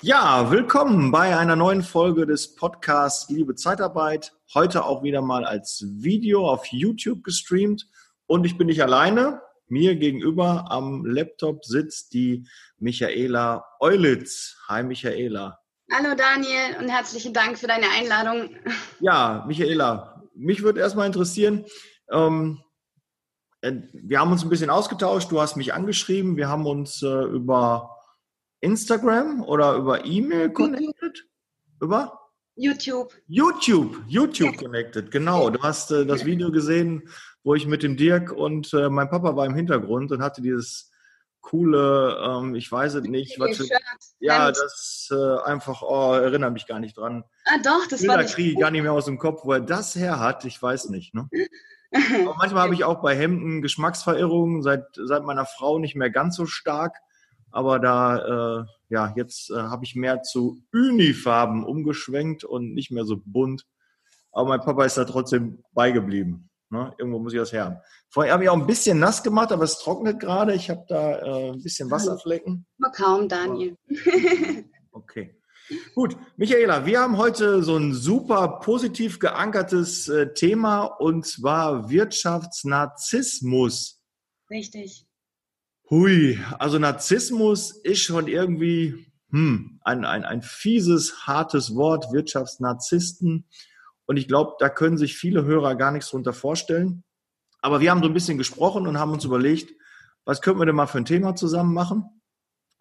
Ja, willkommen bei einer neuen Folge des Podcasts Liebe Zeitarbeit. Heute auch wieder mal als Video auf YouTube gestreamt. Und ich bin nicht alleine. Mir gegenüber am Laptop sitzt die Michaela Eulitz. Hi Michaela. Hallo Daniel und herzlichen Dank für deine Einladung. Ja, Michaela, mich würde erstmal interessieren, ähm, äh, wir haben uns ein bisschen ausgetauscht, du hast mich angeschrieben, wir haben uns äh, über Instagram oder über E-Mail connected? Über? YouTube. YouTube, YouTube connected, genau. Du hast äh, das Video gesehen, wo ich mit dem Dirk und äh, mein Papa war im Hintergrund und hatte dieses coole, ähm, ich weiß es nicht, was für, ja, das äh, einfach, oh, erinnere mich gar nicht dran. Ah, doch, das Bilder war kriege ich gar nicht mehr aus dem Kopf, wo er das her hat, ich weiß nicht. Ne? Aber manchmal habe ich auch bei Hemden Geschmacksverirrungen, seit, seit meiner Frau nicht mehr ganz so stark. Aber da, äh, ja, jetzt äh, habe ich mehr zu Unifarben umgeschwenkt und nicht mehr so bunt. Aber mein Papa ist da trotzdem beigeblieben. Ne? Irgendwo muss ich das her haben. Vorher habe ich auch ein bisschen nass gemacht, aber es trocknet gerade. Ich habe da äh, ein bisschen Wasserflecken. Nur kaum, Daniel. okay. Gut, Michaela, wir haben heute so ein super positiv geankertes äh, Thema und zwar Wirtschaftsnarzissmus. Richtig. Hui, also Narzissmus ist schon irgendwie hm, ein, ein, ein fieses, hartes Wort, Wirtschaftsnarzissten. Und ich glaube, da können sich viele Hörer gar nichts drunter vorstellen. Aber wir haben so ein bisschen gesprochen und haben uns überlegt, was könnten wir denn mal für ein Thema zusammen machen?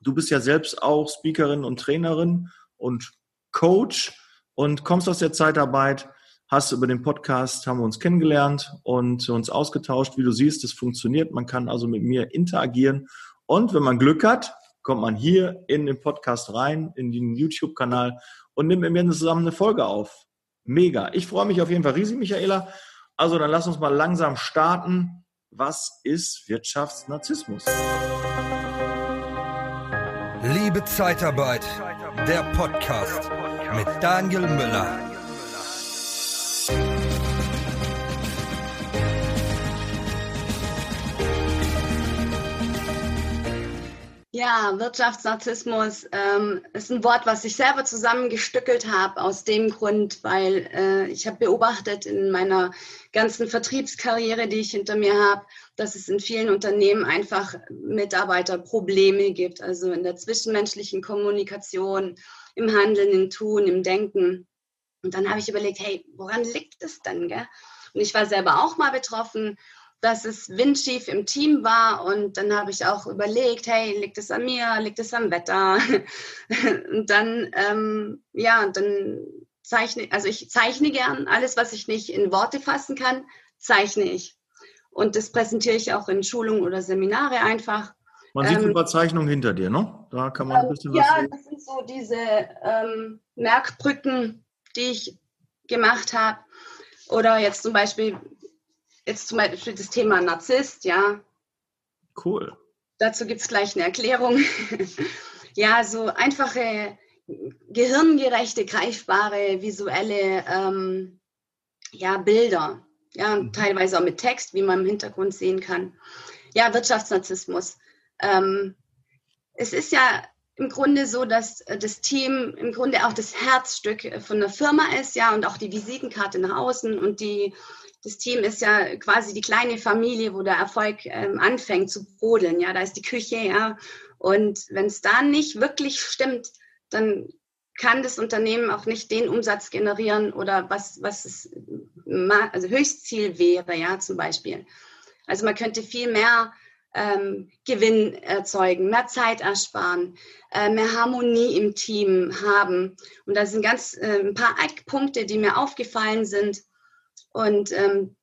Du bist ja selbst auch Speakerin und Trainerin und Coach und kommst aus der Zeitarbeit, hast über den Podcast, haben wir uns kennengelernt und uns ausgetauscht. Wie du siehst, das funktioniert. Man kann also mit mir interagieren. Und wenn man Glück hat, kommt man hier in den Podcast rein, in den YouTube-Kanal und nimmt mit mir zusammen eine Folge auf. Mega. Ich freue mich auf jeden Fall riesig, Michaela. Also dann lass uns mal langsam starten. Was ist Wirtschaftsnarzissmus? Liebe Zeitarbeit, der Podcast mit Daniel Müller. Ja, Wirtschaftsnarzissmus ähm, ist ein Wort, was ich selber zusammengestückelt habe, aus dem Grund, weil äh, ich habe beobachtet in meiner ganzen Vertriebskarriere, die ich hinter mir habe, dass es in vielen Unternehmen einfach Mitarbeiterprobleme gibt, also in der zwischenmenschlichen Kommunikation, im Handeln, im Tun, im Denken. Und dann habe ich überlegt, hey, woran liegt es denn? Gell? Und ich war selber auch mal betroffen dass es windschief im Team war und dann habe ich auch überlegt, hey, liegt es an mir, liegt es am Wetter? und dann, ähm, ja, dann zeichne, also ich zeichne gern alles, was ich nicht in Worte fassen kann, zeichne ich. Und das präsentiere ich auch in Schulungen oder Seminare einfach. Man sieht ähm, ein paar Zeichnungen hinter dir, ne? Da kann man ein bisschen ja, was sehen. Ja, das sind so diese ähm, Merkbrücken, die ich gemacht habe. Oder jetzt zum Beispiel Jetzt zum Beispiel das Thema Narzisst, ja. Cool. Dazu gibt es gleich eine Erklärung. ja, so einfache, gehirngerechte, greifbare, visuelle ähm, ja, Bilder. Ja, mhm. teilweise auch mit Text, wie man im Hintergrund sehen kann. Ja, Wirtschaftsnarzissmus. Ähm, es ist ja im Grunde so, dass das Team im Grunde auch das Herzstück von der Firma ist, ja, und auch die Visitenkarte nach außen und die das Team ist ja quasi die kleine Familie, wo der Erfolg ähm, anfängt zu brodeln. Ja, da ist die Küche, ja. Und wenn es da nicht wirklich stimmt, dann kann das Unternehmen auch nicht den Umsatz generieren oder was, was es also Höchstziel wäre, ja, zum Beispiel. Also man könnte viel mehr ähm, Gewinn erzeugen, mehr Zeit ersparen, äh, mehr Harmonie im Team haben. Und da sind ganz äh, ein paar Eckpunkte, die mir aufgefallen sind, und ähm,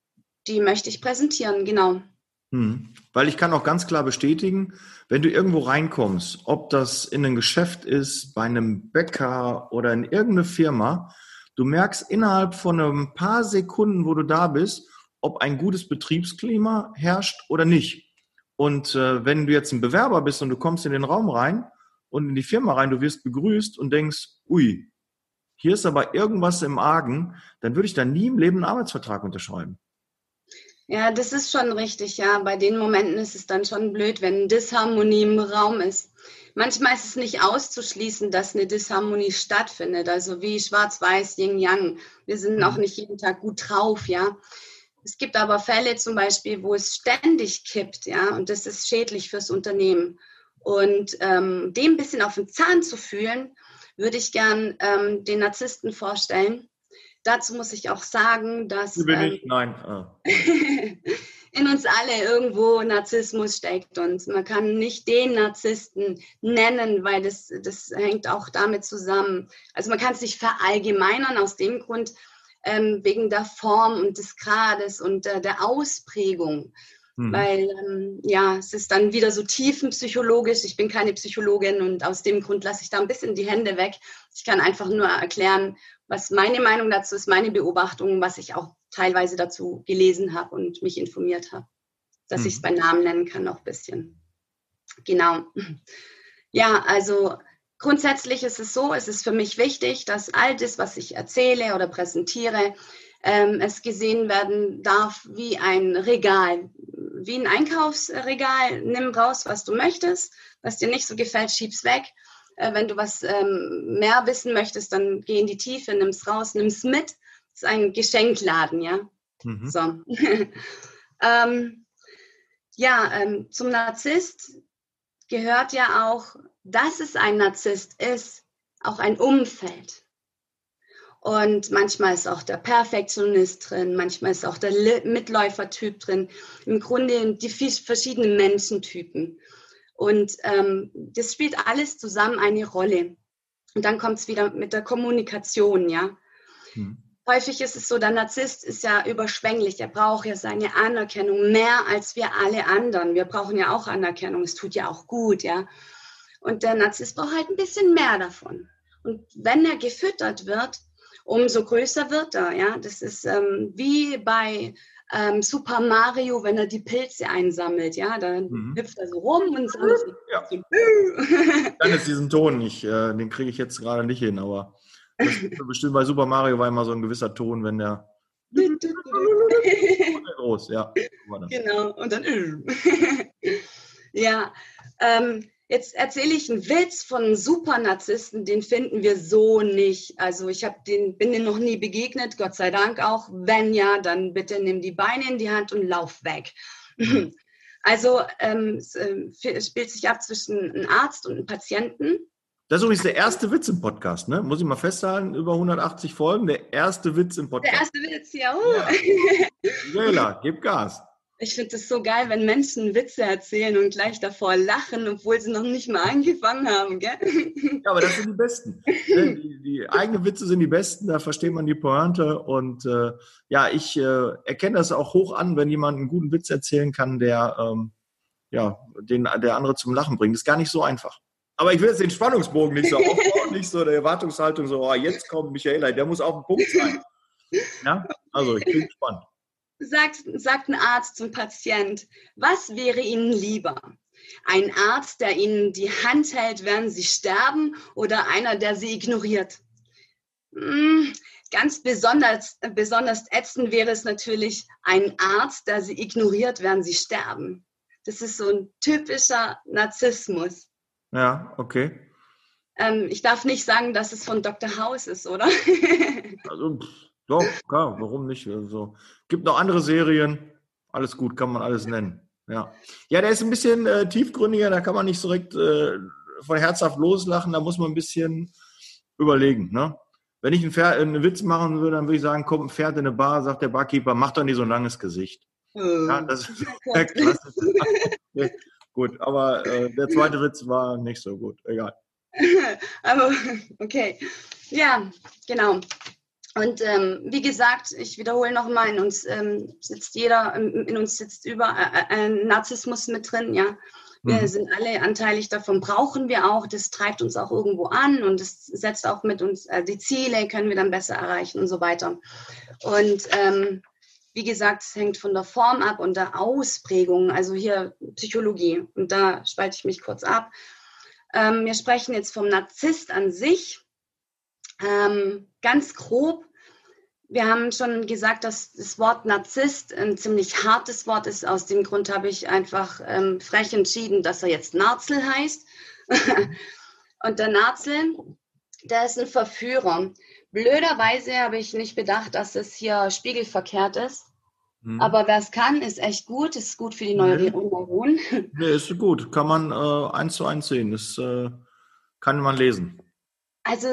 die möchte ich präsentieren, genau. Hm. Weil ich kann auch ganz klar bestätigen, wenn du irgendwo reinkommst, ob das in ein Geschäft ist, bei einem Bäcker oder in irgendeine Firma, du merkst innerhalb von ein paar Sekunden, wo du da bist, ob ein gutes Betriebsklima herrscht oder nicht. Und äh, wenn du jetzt ein Bewerber bist und du kommst in den Raum rein und in die Firma rein, du wirst begrüßt und denkst, ui, hier ist aber irgendwas im Argen, dann würde ich da nie im Leben einen Arbeitsvertrag unterschreiben. Ja, das ist schon richtig, ja. Bei den Momenten ist es dann schon blöd, wenn Disharmonie im Raum ist. Manchmal ist es nicht auszuschließen, dass eine Disharmonie stattfindet. Also wie Schwarz-Weiß, Yin-Yang. Wir sind auch mhm. nicht jeden Tag gut drauf, ja. Es gibt aber Fälle zum Beispiel, wo es ständig kippt, ja, und das ist schädlich fürs Unternehmen. Und ähm, dem ein bisschen auf den Zahn zu fühlen, würde ich gern ähm, den Narzissten vorstellen. Dazu muss ich auch sagen, dass ähm? Nein. Ah. in uns alle irgendwo Narzissmus steckt und man kann nicht den Narzissten nennen, weil das, das hängt auch damit zusammen. Also man kann es nicht verallgemeinern aus dem Grund, ähm, wegen der Form und des Grades und äh, der Ausprägung. Mhm. Weil, ähm, ja, es ist dann wieder so tiefenpsychologisch. Ich bin keine Psychologin und aus dem Grund lasse ich da ein bisschen die Hände weg. Ich kann einfach nur erklären, was meine Meinung dazu ist, meine Beobachtung, was ich auch teilweise dazu gelesen habe und mich informiert habe. Dass mhm. ich es bei Namen nennen kann, noch ein bisschen. Genau. Ja, also grundsätzlich ist es so, es ist für mich wichtig, dass all das, was ich erzähle oder präsentiere, ähm, es gesehen werden darf wie ein Regal, wie ein Einkaufsregal. Nimm raus, was du möchtest. Was dir nicht so gefällt, schieb's weg. Äh, wenn du was ähm, mehr wissen möchtest, dann geh in die Tiefe, nimm's raus, nimm's mit. Das ist ein Geschenkladen, ja. Mhm. So. ähm, ja, ähm, zum Narzisst gehört ja auch, dass es ein Narzisst ist, auch ein Umfeld. Und manchmal ist auch der Perfektionist drin, manchmal ist auch der Mitläufertyp drin. Im Grunde die verschiedenen Menschentypen. Und ähm, das spielt alles zusammen eine Rolle. Und dann kommt es wieder mit der Kommunikation, ja. Hm. Häufig ist es so, der Narzisst ist ja überschwänglich. Er braucht ja seine Anerkennung mehr als wir alle anderen. Wir brauchen ja auch Anerkennung. Es tut ja auch gut, ja. Und der Narzisst braucht halt ein bisschen mehr davon. Und wenn er gefüttert wird, umso größer wird er. Ja? Das ist ähm, wie bei ähm, Super Mario, wenn er die Pilze einsammelt. Ja? Dann mhm. hüpft er so rum und sammelt ja. Dann ist diesen Ton nicht, äh, den kriege ich jetzt gerade nicht hin, aber bestimmt bei Super Mario war immer so ein gewisser Ton, wenn der groß, ja. Genau, und dann ja, ähm, Jetzt erzähle ich einen Witz von Supernarzissten, den finden wir so nicht. Also ich hab den, bin den noch nie begegnet, Gott sei Dank auch. Wenn ja, dann bitte nimm die Beine in die Hand und lauf weg. Mhm. Also ähm, es äh, spielt sich ab zwischen einem Arzt und einem Patienten. Das ist übrigens der erste Witz im Podcast, ne? Muss ich mal festhalten, über 180 Folgen, der erste Witz im Podcast. Der erste Witz, ja. Uh. ja. Wähler, gib Gas. Ich finde es so geil, wenn Menschen Witze erzählen und gleich davor lachen, obwohl sie noch nicht mal angefangen haben, gell? Ja, aber das sind die besten. Ne, die, die eigenen Witze sind die besten, da versteht man die Pointe. Und äh, ja, ich äh, erkenne das auch hoch an, wenn jemand einen guten Witz erzählen kann, der ähm, ja, den der andere zum Lachen bringt. Das ist gar nicht so einfach. Aber ich will jetzt den Spannungsbogen nicht so aufbauen, nicht so der Erwartungshaltung, so, oh, jetzt kommt Michaela, der muss auf den Punkt sein. Ja, also ich bin gespannt sagt, sagt ein Arzt zum Patient, was wäre Ihnen lieber? Ein Arzt, der Ihnen die Hand hält, während Sie sterben oder einer, der Sie ignoriert? Hm, ganz besonders, besonders ätzend wäre es natürlich ein Arzt, der Sie ignoriert, während Sie sterben. Das ist so ein typischer Narzissmus. Ja, okay. Ähm, ich darf nicht sagen, dass es von Dr. House ist, oder? also, doch, klar, warum nicht? Also, gibt noch andere Serien, alles gut, kann man alles nennen. Ja, ja der ist ein bisschen äh, tiefgründiger, da kann man nicht direkt äh, von herzhaft loslachen, da muss man ein bisschen überlegen. Ne? Wenn ich einen, Pferd, einen Witz machen würde, dann würde ich sagen, kommt ein Pferd in eine Bar, sagt der Barkeeper, mach doch nicht so ein langes Gesicht. Mhm. Ja, das ist der klassische. gut, aber äh, der zweite Witz war nicht so gut, egal. aber okay, ja, genau. Und ähm, wie gesagt, ich wiederhole nochmal, in uns ähm, sitzt jeder, ähm, in uns sitzt über äh, äh, Narzissmus mit drin, ja. Wir mhm. sind alle anteilig davon, brauchen wir auch. Das treibt uns auch irgendwo an und das setzt auch mit uns, äh, die Ziele können wir dann besser erreichen und so weiter. Und ähm, wie gesagt, es hängt von der Form ab und der Ausprägung, also hier Psychologie. Und da spalte ich mich kurz ab. Ähm, wir sprechen jetzt vom Narzisst an sich. Ähm, ganz grob wir haben schon gesagt, dass das Wort Narzisst ein ziemlich hartes Wort ist. Aus dem Grund habe ich einfach ähm, frech entschieden, dass er jetzt Narzel heißt. und der Narzel, der ist ein Verführer. Blöderweise habe ich nicht bedacht, dass es hier spiegelverkehrt ist. Mhm. Aber wer es kann, ist echt gut. Ist gut für die Neuronen. Nee. nee, ist gut. Kann man äh, eins zu eins sehen. Das äh, kann man lesen. Also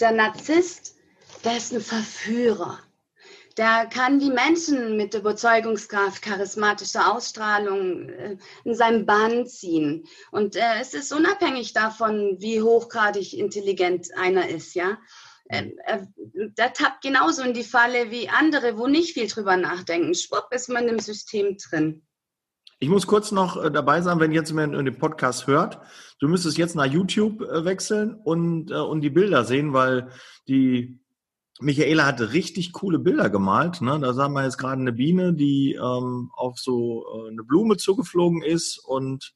der Narzisst, der ist ein Verführer. Der kann die Menschen mit Überzeugungskraft, charismatischer Ausstrahlung äh, in seinem Bann ziehen. Und äh, es ist unabhängig davon, wie hochgradig intelligent einer ist, ja. Ähm, äh, der tappt genauso in die Falle wie andere, wo nicht viel drüber nachdenken. Schwupp ist man im System drin. Ich muss kurz noch äh, dabei sein, wenn jetzt jemand den Podcast hört. Du müsstest jetzt nach YouTube äh, wechseln und, und die Bilder sehen, weil die Michaela hatte richtig coole Bilder gemalt. Ne? Da sah man jetzt gerade eine Biene, die ähm, auf so äh, eine Blume zugeflogen ist und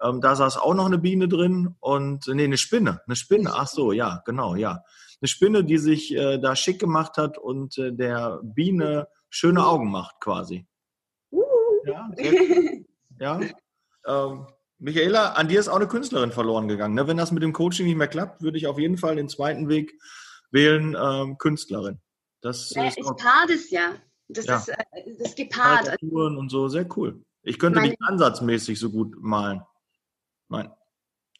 ähm, da saß auch noch eine Biene drin und nee, eine Spinne, eine Spinne. Ach so, ja, genau, ja, eine Spinne, die sich äh, da schick gemacht hat und äh, der Biene schöne Augen macht, quasi. Ja, ja. Ähm, Michaela, an dir ist auch eine Künstlerin verloren gegangen. Ne? Wenn das mit dem Coaching nicht mehr klappt, würde ich auf jeden Fall den zweiten Weg wählen ähm, Künstlerin. Das ja, ist ich paare das ja. Das ja. ist äh, das gepaart. und so, sehr cool. Ich könnte Meine, nicht ansatzmäßig so gut malen. Nein.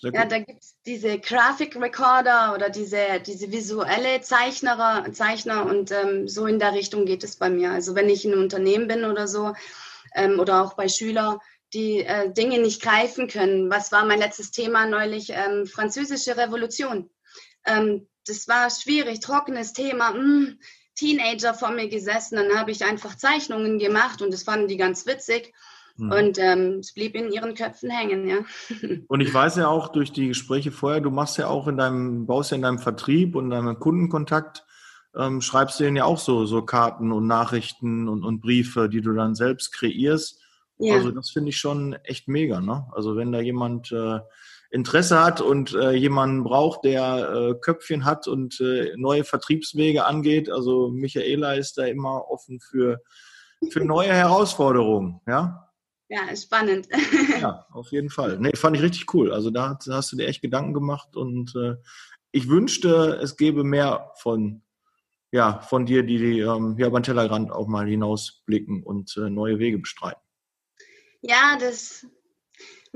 Ja, da gibt es diese Graphic Recorder oder diese, diese visuelle Zeichner, Zeichner und ähm, so in der Richtung geht es bei mir. Also wenn ich in einem Unternehmen bin oder so ähm, oder auch bei Schülern, die äh, Dinge nicht greifen können. Was war mein letztes Thema neulich? Ähm, Französische Revolution. Ähm, das war schwierig, trockenes Thema. Hm, Teenager vor mir gesessen, dann habe ich einfach Zeichnungen gemacht und das fanden die ganz witzig. Mhm. Und ähm, es blieb in ihren Köpfen hängen, ja. Und ich weiß ja auch durch die Gespräche vorher, du machst ja auch in deinem, baust ja in deinem Vertrieb und deinem Kundenkontakt, ähm, schreibst du denen ja auch so, so Karten und Nachrichten und, und Briefe, die du dann selbst kreierst. Ja. Also das finde ich schon echt mega, ne? Also wenn da jemand äh, Interesse hat und äh, jemanden braucht, der äh, Köpfchen hat und äh, neue Vertriebswege angeht. Also Michaela ist da immer offen für, für neue Herausforderungen, ja. Ja, spannend. ja, auf jeden Fall. Nee, fand ich richtig cool. Also da hast du dir echt Gedanken gemacht und äh, ich wünschte, es gäbe mehr von, ja, von dir, die, die ähm, ja, beim Tellerrand auch mal hinausblicken und äh, neue Wege bestreiten. Ja, das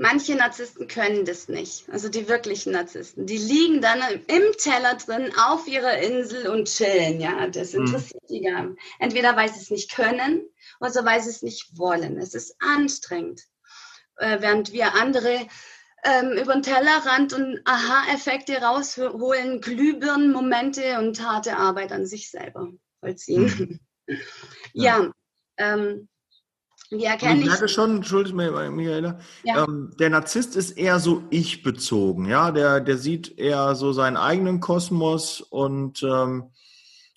Manche Narzissten können das nicht, also die wirklichen Narzissten. Die liegen dann im Teller drin auf ihrer Insel und chillen. Ja, das mhm. interessiert mhm. die gar nicht. Entweder weil sie es nicht können oder weil sie es nicht wollen. Es ist anstrengend. Äh, während wir andere ähm, über den Tellerrand und Aha-Effekte rausholen, Glühbirnenmomente und harte Arbeit an sich selber vollziehen. Mhm. ja, ja ähm, wie erkenne ich? merke schon, entschuldige mir, Michaela, ja. ähm, der Narzisst ist eher so ich-bezogen, ja, der, der sieht eher so seinen eigenen Kosmos und ähm,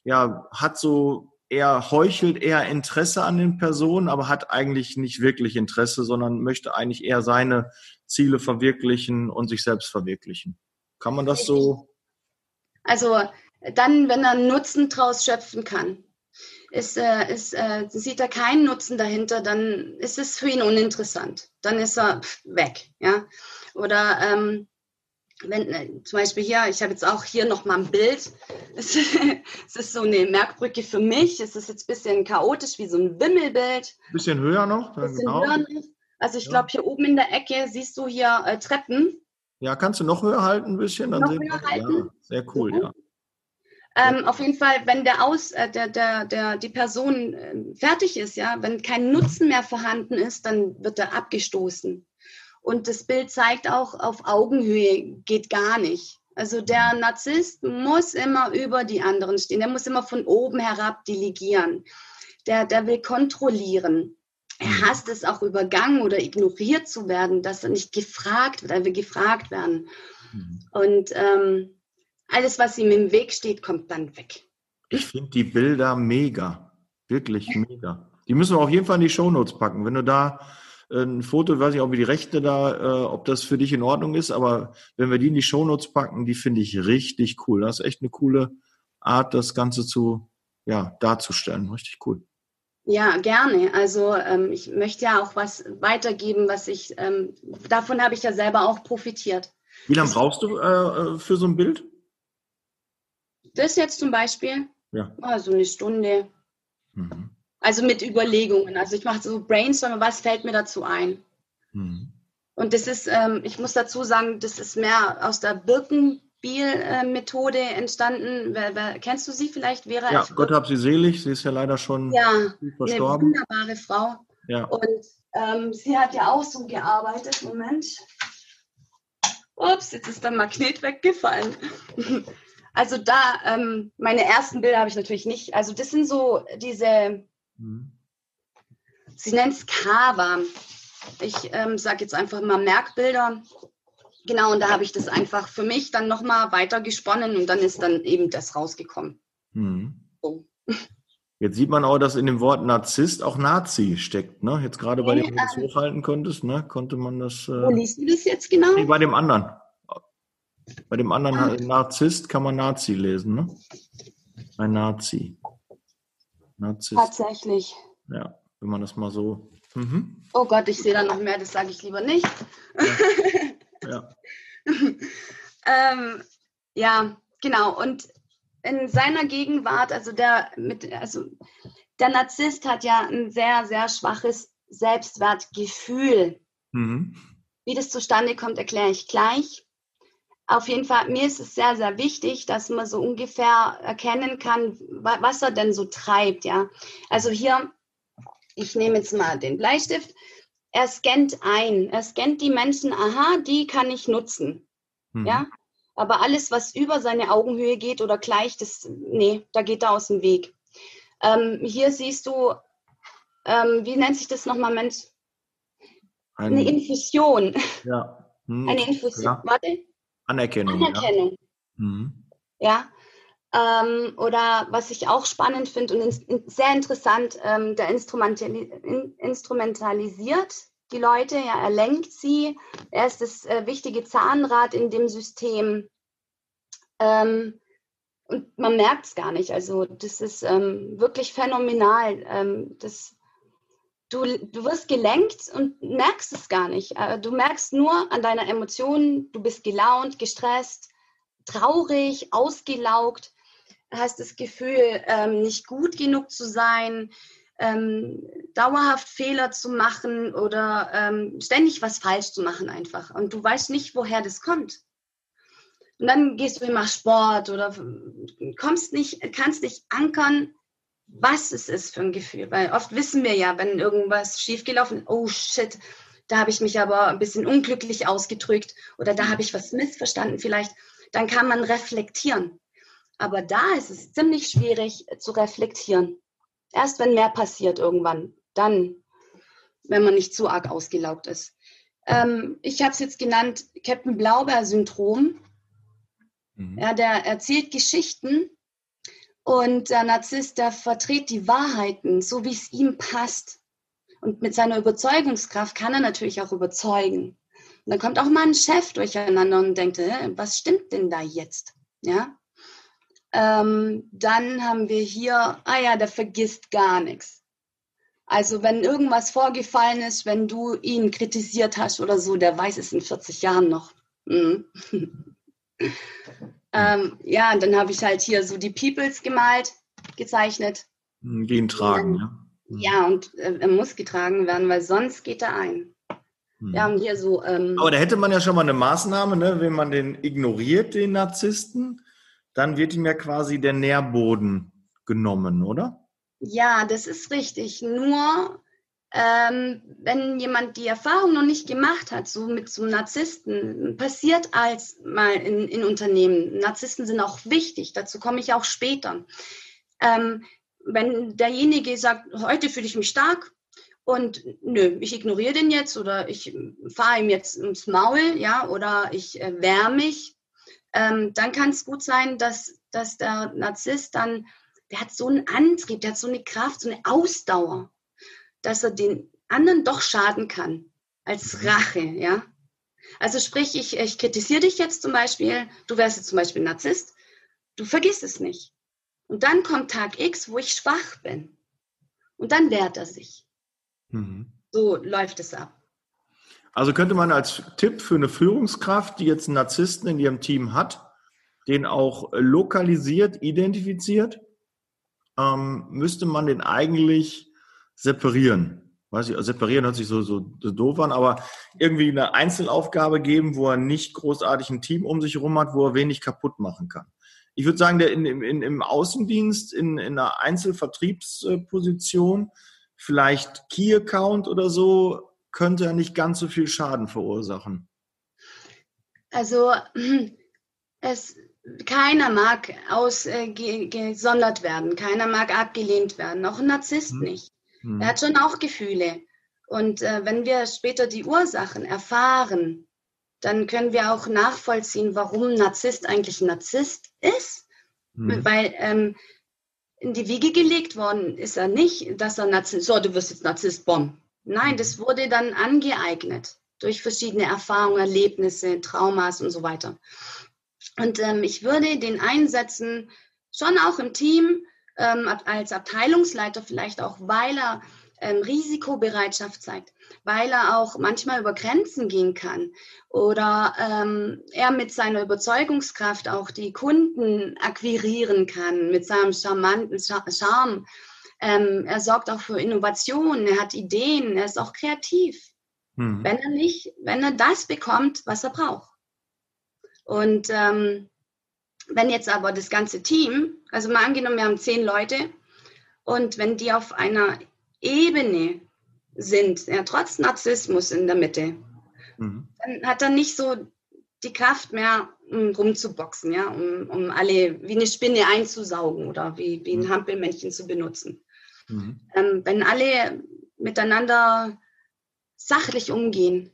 ja, hat so er heuchelt eher Interesse an den Personen, aber hat eigentlich nicht wirklich Interesse, sondern möchte eigentlich eher seine Ziele verwirklichen und sich selbst verwirklichen. Kann man das so? Also dann, wenn er Nutzen draus schöpfen kann ist, äh, ist, äh, sieht er keinen Nutzen dahinter, dann ist es für ihn uninteressant. Dann ist er weg. Ja? Oder ähm, wenn äh, zum Beispiel hier, ich habe jetzt auch hier nochmal ein Bild. Es, es, ist so eine Merkbrücke für mich. Es ist jetzt ein bisschen chaotisch, wie so ein Wimmelbild. Bisschen höher noch. Bisschen genau. höher noch. Also ich ja. glaube, hier oben in der Ecke siehst du hier äh, Treppen. Ja, kannst du noch höher halten ein bisschen? Dann noch höher halten? Ja, sehr cool, mhm. ja. Ähm, auf jeden Fall, wenn der Aus, äh, der, der, der, die Person äh, fertig ist, ja, wenn kein Nutzen mehr vorhanden ist, dann wird er abgestoßen. Und das Bild zeigt auch, auf Augenhöhe geht gar nicht. Also der Narzisst muss immer über die anderen stehen. Der muss immer von oben herab delegieren. Der, der will kontrollieren. Er mhm. hasst es auch übergangen oder ignoriert zu werden, dass er nicht gefragt wird. Er will gefragt werden. Mhm. Und ähm, alles, was ihm im Weg steht, kommt dann weg. Ich finde die Bilder mega. Wirklich mega. Die müssen wir auf jeden Fall in die Shownotes packen. Wenn du da äh, ein Foto, weiß ich auch, wie die Rechte da, äh, ob das für dich in Ordnung ist, aber wenn wir die in die Shownotes packen, die finde ich richtig cool. Das ist echt eine coole Art, das Ganze zu, ja, darzustellen. Richtig cool. Ja, gerne. Also ähm, ich möchte ja auch was weitergeben, was ich, ähm, davon habe ich ja selber auch profitiert. Wie lange brauchst du äh, äh, für so ein Bild? Das jetzt zum Beispiel, Ja. also eine Stunde. Mhm. Also mit Überlegungen. Also ich mache so Brainstorming, was fällt mir dazu ein? Mhm. Und das ist, ähm, ich muss dazu sagen, das ist mehr aus der Birkenbiel-Methode entstanden. Wer, wer, kennst du sie vielleicht, Vera? Ja. Gott hab sie selig. Sie ist ja leider schon Ja, früh eine verstorben. wunderbare Frau. Ja. Und ähm, sie hat ja auch so gearbeitet. Moment. Ups, jetzt ist der Magnet weggefallen. Also da, ähm, meine ersten Bilder habe ich natürlich nicht. Also das sind so diese, Mhm. sie nennt es Kava. Ich ähm, sage jetzt einfach mal Merkbilder. Genau, und da habe ich das einfach für mich dann nochmal weiter gesponnen und dann ist dann eben das rausgekommen. Mhm. So. Jetzt sieht man auch, dass in dem Wort Narzisst auch Nazi steckt. Ne? Jetzt gerade bei dem, wenn du das hochhalten konntest, ne? konnte man das. Wo Äh, liest du das jetzt genau? nee, bei dem anderen. Bei dem anderen Ah. Narzisst kann man Nazi lesen. Ne? Ein Nazi. Narzisst. Tatsächlich. Ja, wenn man das mal so. Mhm. Oh Gott, ich sehe da noch mehr, das sage ich lieber nicht. Ja. ähm, ja, genau. Und in seiner Gegenwart, also der mit, also der Narzisst hat ja ein sehr, sehr schwaches Selbstwertgefühl. Mhm. Wie das zustande kommt, erkläre ich gleich. Auf jeden Fall, mir ist es sehr, sehr wichtig, dass man so ungefähr erkennen kann, wa- was er denn so treibt, ja. Also hier, ich nehme jetzt mal den Bleistift. Er scannt ein. Er scannt die Menschen, aha, die kann ich nutzen. Mhm. Ja, aber alles, was über seine Augenhöhe geht oder gleich, das, nee, da geht er aus dem Weg. Ähm, hier siehst du, ähm, wie nennt sich das nochmal, Mensch? Eine Ein, Infusion. ja. Hm, Eine Infusion. Ja. Warte, Anerkennung. Anerkennung. Ja. Mhm. Ja. Ähm, oder was ich auch spannend finde und ins- in, sehr interessant, ähm, der Instrumentali in, instrumentalisiert die Leute, ja, er lenkt sie, er ist das äh, wichtige Zahnrad in dem System. Ähm, und man merkt es gar nicht. Also das ist ähm, wirklich phänomenal. Ähm, das, du, du wirst gelenkt und merkst es gar nicht. Äh, du merkst nur an deiner Emotion, du bist gelaunt, gestresst, traurig, ausgelaugt, hast das Gefühl, ähm, nicht gut genug zu sein, ähm, dauerhaft Fehler zu machen oder ähm, ständig was falsch zu machen einfach. Und du weißt nicht, woher das kommt. Und dann gehst du immer Sport oder kommst nicht, kannst nicht ankern, was es ist für ein Gefühl. Weil oft wissen wir ja, wenn irgendwas schiefgelaufen ist, oh shit, da habe ich mich aber ein bisschen unglücklich ausgedrückt oder da habe ich was missverstanden vielleicht, dann kann man reflektieren. Aber da ist es ziemlich schwierig zu reflektieren. Erst wenn mehr passiert irgendwann, dann, wenn man nicht zu arg ausgelaugt ist. Ähm, ich habe es jetzt genannt, Captain Blaubeer-Syndrom. Mhm. Ja, der erzählt Geschichten und der Narzisst, der vertritt die Wahrheiten, so wie es ihm passt. Und mit seiner Überzeugungskraft kann er natürlich auch überzeugen. Und dann kommt auch mal ein Chef durcheinander und denkt, "Hä, was stimmt denn da jetzt? Ja. Ähm, dann haben wir hier, ah ja, der vergisst gar nichts. Also wenn irgendwas vorgefallen ist, wenn du ihn kritisiert hast oder so, der weiß es in 40 Jahren noch. Mhm. ähm, ja, und dann habe ich halt hier so die Peoples gemalt, gezeichnet. Mhm, Die ihn tragen, ja. Ja, und äh, er muss getragen werden, weil sonst geht er ein. Mhm. Ja, und hier so, ähm, Aber da hätte man ja schon mal eine Maßnahme, ne? wenn man den ignoriert, den Narzissten, dann wird ihm ja quasi der Nährboden genommen, oder? ja, das ist richtig. Nur ähm, wenn jemand die Erfahrung noch nicht gemacht hat, so mit so einem Narzissten, passiert als mal in, in Unternehmen. Narzissten sind auch wichtig, dazu komme ich auch später. Ähm, wenn derjenige sagt, heute fühle ich mich stark und nö, ich ignoriere den jetzt oder ich fahre ihm jetzt ins Maul, ja, oder ich äh, wehre mich, ähm, dann kann es gut sein, dass, dass der Narzisst dann, der hat so einen Antrieb, der hat so eine Kraft, so eine Ausdauer, dass er den anderen doch schaden kann, als Rache, ja. Also sprich, ich, ich kritisiere dich jetzt zum Beispiel, du wärst jetzt zum Beispiel Narzisst, du vergisst es nicht. Und dann kommt Tag X, wo ich schwach bin. Und dann wehrt er sich. Mhm. So läuft es ab. Also könnte man als Tipp für eine Führungskraft, die jetzt einen Narzissten in ihrem Team hat, den auch lokalisiert, identifiziert, ähm, müsste man den eigentlich separieren. Weiß ich, separieren hört sich so, so, doof an, aber irgendwie eine Einzelaufgabe geben, wo er nicht großartig ein Team um sich herum hat, wo er wenig kaputt machen kann. Ich würde sagen, der in, in, im Außendienst, in, in einer Einzelvertriebsposition, vielleicht Key Account oder so, könnte er nicht ganz so viel Schaden verursachen. Also es, keiner mag ausgesondert äh, werden, keiner mag abgelehnt werden, auch ein Narzisst hm. nicht. Hm. Er hat schon auch Gefühle. Und äh, wenn wir später die Ursachen erfahren, dann können wir auch nachvollziehen, warum ein Narzisst eigentlich ein Narzisst ist. Hm. Weil ähm, in die Wiege gelegt worden ist er nicht, dass er Narzisst, so, du wirst jetzt Narzisst, bomb. Nein, das wurde dann angeeignet durch verschiedene Erfahrungen, Erlebnisse, Traumas und so weiter. Und ähm, ich würde den einsetzen, schon auch im Team, ähm, als Abteilungsleiter vielleicht auch, weil er ähm, Risikobereitschaft zeigt, weil er auch manchmal über Grenzen gehen kann oder ähm, er mit seiner Überzeugungskraft auch die Kunden akquirieren kann, mit seinem charmanten Charme. Ähm, er sorgt auch für Innovationen, er hat Ideen, er ist auch kreativ. Mhm. Wenn er nicht, wenn er das bekommt, was er braucht. Und ähm, wenn jetzt aber das ganze Team, also mal angenommen, wir haben zehn Leute und wenn die auf einer Ebene sind, ja, trotz Narzissmus in der Mitte, mhm. dann hat er nicht so die Kraft mehr, um rumzuboxen, ja, um, um alle wie eine Spinne einzusaugen oder wie, wie ein mhm. Hampelmännchen zu benutzen. Mhm. Ähm, wenn alle miteinander sachlich umgehen,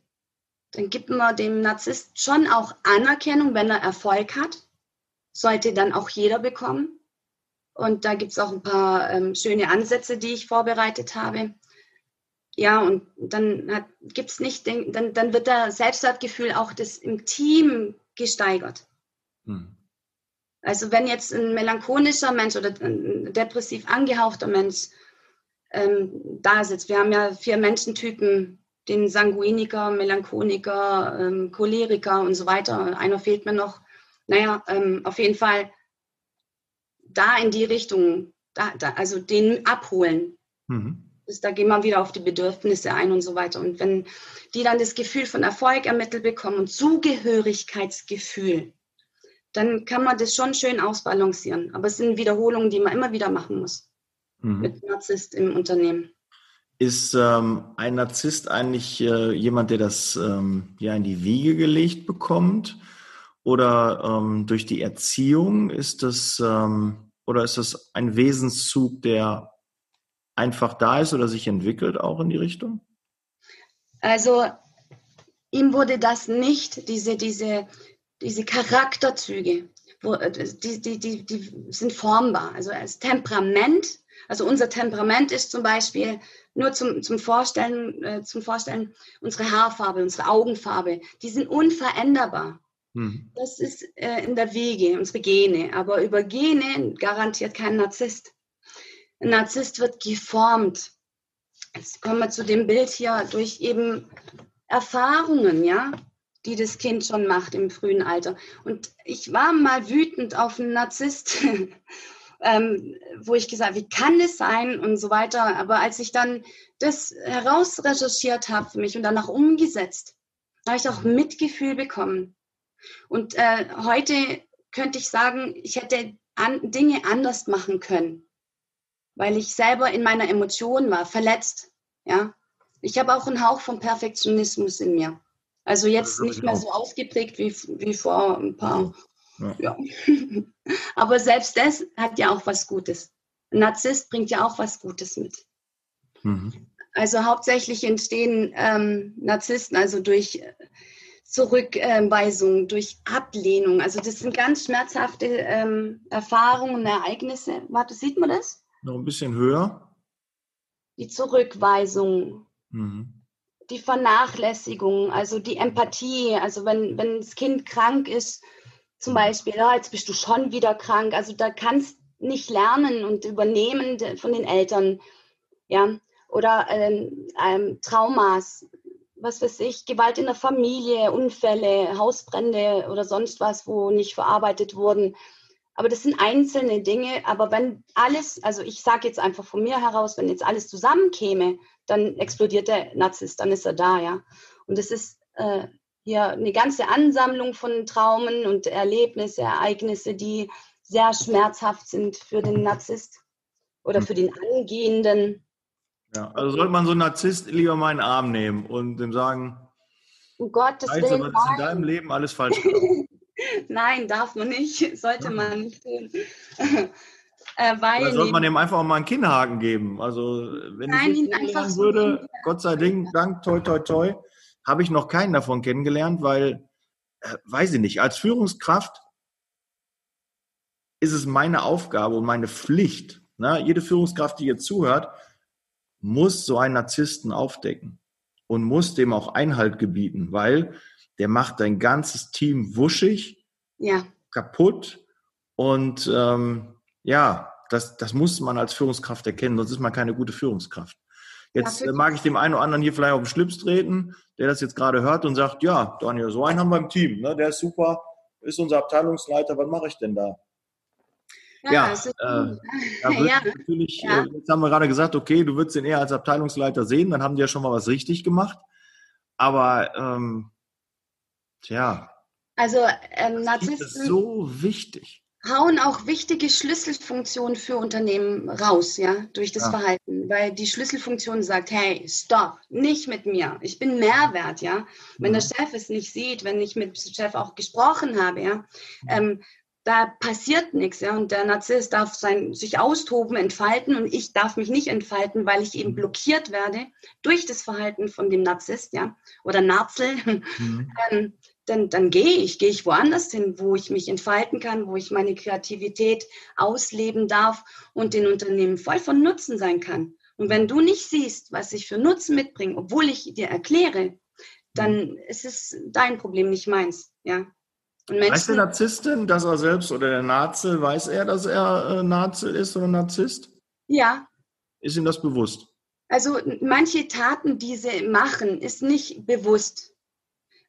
dann gibt man dem Narzisst schon auch Anerkennung, wenn er Erfolg hat. Sollte dann auch jeder bekommen. Und da gibt es auch ein paar ähm, schöne Ansätze, die ich vorbereitet habe. Ja, und dann gibt es nicht, den, dann, dann wird das Selbstwertgefühl auch das im Team gesteigert. Hm. Also wenn jetzt ein melancholischer Mensch oder ein depressiv angehauchter Mensch ähm, da sitzt, wir haben ja vier Menschentypen, den Sanguiniker, Melancholiker, ähm, Choleriker und so weiter. Einer fehlt mir noch. Naja, ähm, auf jeden Fall da in die Richtung, da, da, also den abholen. Mhm. Das, da gehen wir wieder auf die Bedürfnisse ein und so weiter. Und wenn die dann das Gefühl von Erfolg ermittelt bekommen und Zugehörigkeitsgefühl, dann kann man das schon schön ausbalancieren. Aber es sind Wiederholungen, die man immer wieder machen muss mhm. mit Narzisst im Unternehmen. Ist ähm, ein Narzisst eigentlich äh, jemand, der das ähm, ja in die Wiege gelegt bekommt? Oder ähm, durch die Erziehung ist das ähm, oder ist das ein Wesenszug, der einfach da ist oder sich entwickelt auch in die Richtung? Also ihm wurde das nicht, diese, diese, diese Charakterzüge, wo, äh, die, die, die, die sind formbar. Also als Temperament, also unser Temperament ist zum Beispiel, nur zum, zum, Vorstellen, äh, zum Vorstellen, unsere Haarfarbe, unsere Augenfarbe, die sind unveränderbar. Hm. Das ist äh, in der Wege, unsere Gene. Aber über Gene garantiert kein Narzisst. Ein Narzisst wird geformt. Jetzt kommen wir zu dem Bild hier durch eben Erfahrungen, ja, die das Kind schon macht im frühen Alter. Und ich war mal wütend auf einen Narzisst ähm, wo ich gesagt wie kann es sein und so weiter. Aber als ich dann das herausrecherchiert habe für mich und danach umgesetzt, habe ich auch Mitgefühl bekommen. Und äh, heute könnte ich sagen, ich hätte an, Dinge anders machen können, weil ich selber in meiner Emotion war, verletzt. Ja, ich habe auch einen Hauch von Perfektionismus in mir. Also jetzt nicht mehr so ausgeprägt wie, wie vor ein paar ja. ja. Aber selbst das hat ja auch was Gutes. Ein Narzisst bringt ja auch was Gutes mit. Mhm. Also hauptsächlich entstehen ähm, Narzissten also durch Zurückweisung, durch Ablehnung. Also das sind ganz schmerzhafte ähm, Erfahrungen, Ereignisse. Warte, sieht man das? Noch ein bisschen höher. Die Zurückweisung. Mhm die Vernachlässigung, also die Empathie, also wenn, wenn das Kind krank ist, zum Beispiel, ja, jetzt bist du schon wieder krank. Also da kannst nicht lernen und übernehmen von den Eltern. Ja, oder ähm, ähm, Traumas, was weiß ich, Gewalt in der Familie, Unfälle, Hausbrände oder sonst was, wo nicht verarbeitet wurden. Aber das sind einzelne Dinge. Aber wenn alles, also ich sage jetzt einfach von mir heraus, wenn jetzt alles zusammenkäme, dann explodiert der Narzisst, dann ist er da, ja. Und das ist äh, hier eine ganze Ansammlung von Traumen und Erlebnisse, Ereignisse, die sehr schmerzhaft sind für den Narzisst oder hm. für den Angehenden. Ja, also sollte man so einen Narzisst lieber mal in den Arm nehmen und dem sagen, um Gottes Willen, was ist in deinem Leben alles falsch gemacht? Nein, darf man nicht, sollte man nicht tun. äh, weil Oder sollte man ihm einfach auch mal einen Kinnhaken geben? Also wenn Nein, ich ihn einfach so würde, Gott sei Dank, toi toi toi, habe ich noch keinen davon kennengelernt, weil, äh, weiß ich nicht, als Führungskraft ist es meine Aufgabe und meine Pflicht, ne? jede Führungskraft, die hier zuhört, muss so einen Narzissten aufdecken und muss dem auch Einhalt gebieten, weil der macht dein ganzes Team wuschig, ja. kaputt und ähm, ja, das, das muss man als Führungskraft erkennen, sonst ist man keine gute Führungskraft. Jetzt ja, mag ich dem einen oder anderen hier vielleicht auf den Schlips treten, der das jetzt gerade hört und sagt, ja, Daniel, so einen haben wir im Team, ne? der ist super, ist unser Abteilungsleiter, was mache ich denn da? Ja, ja, äh, ja. natürlich, ja. Äh, jetzt haben wir gerade gesagt, okay, du würdest ihn eher als Abteilungsleiter sehen, dann haben die ja schon mal was richtig gemacht. Aber ähm, tja. Also ähm, Narzissten ist so wichtig. Hauen auch wichtige Schlüsselfunktionen für Unternehmen raus, ja, durch das ja. Verhalten, weil die Schlüsselfunktion sagt, hey, stopp, nicht mit mir, ich bin Mehrwert, ja. Wenn der Chef es nicht sieht, wenn ich mit dem Chef auch gesprochen habe, ja, ähm, da passiert nichts. Ja? Und der Narzisst darf sein, sich austoben, entfalten und ich darf mich nicht entfalten, weil ich eben blockiert werde durch das Verhalten von dem Narzisst ja? oder Narzel. Mhm. ähm, dann, dann gehe ich, gehe ich woanders hin, wo ich mich entfalten kann, wo ich meine Kreativität ausleben darf und den Unternehmen voll von Nutzen sein kann. Und wenn du nicht siehst, was ich für Nutzen mitbringe, obwohl ich dir erkläre, dann ist es dein Problem, nicht meins. Ja, Menschen, weiß der Narzisstin, dass er selbst oder der Nazi, weiß er, dass er äh, Nazi ist oder Narzisst? Ja. Ist ihm das bewusst? Also manche Taten, die sie machen, ist nicht bewusst.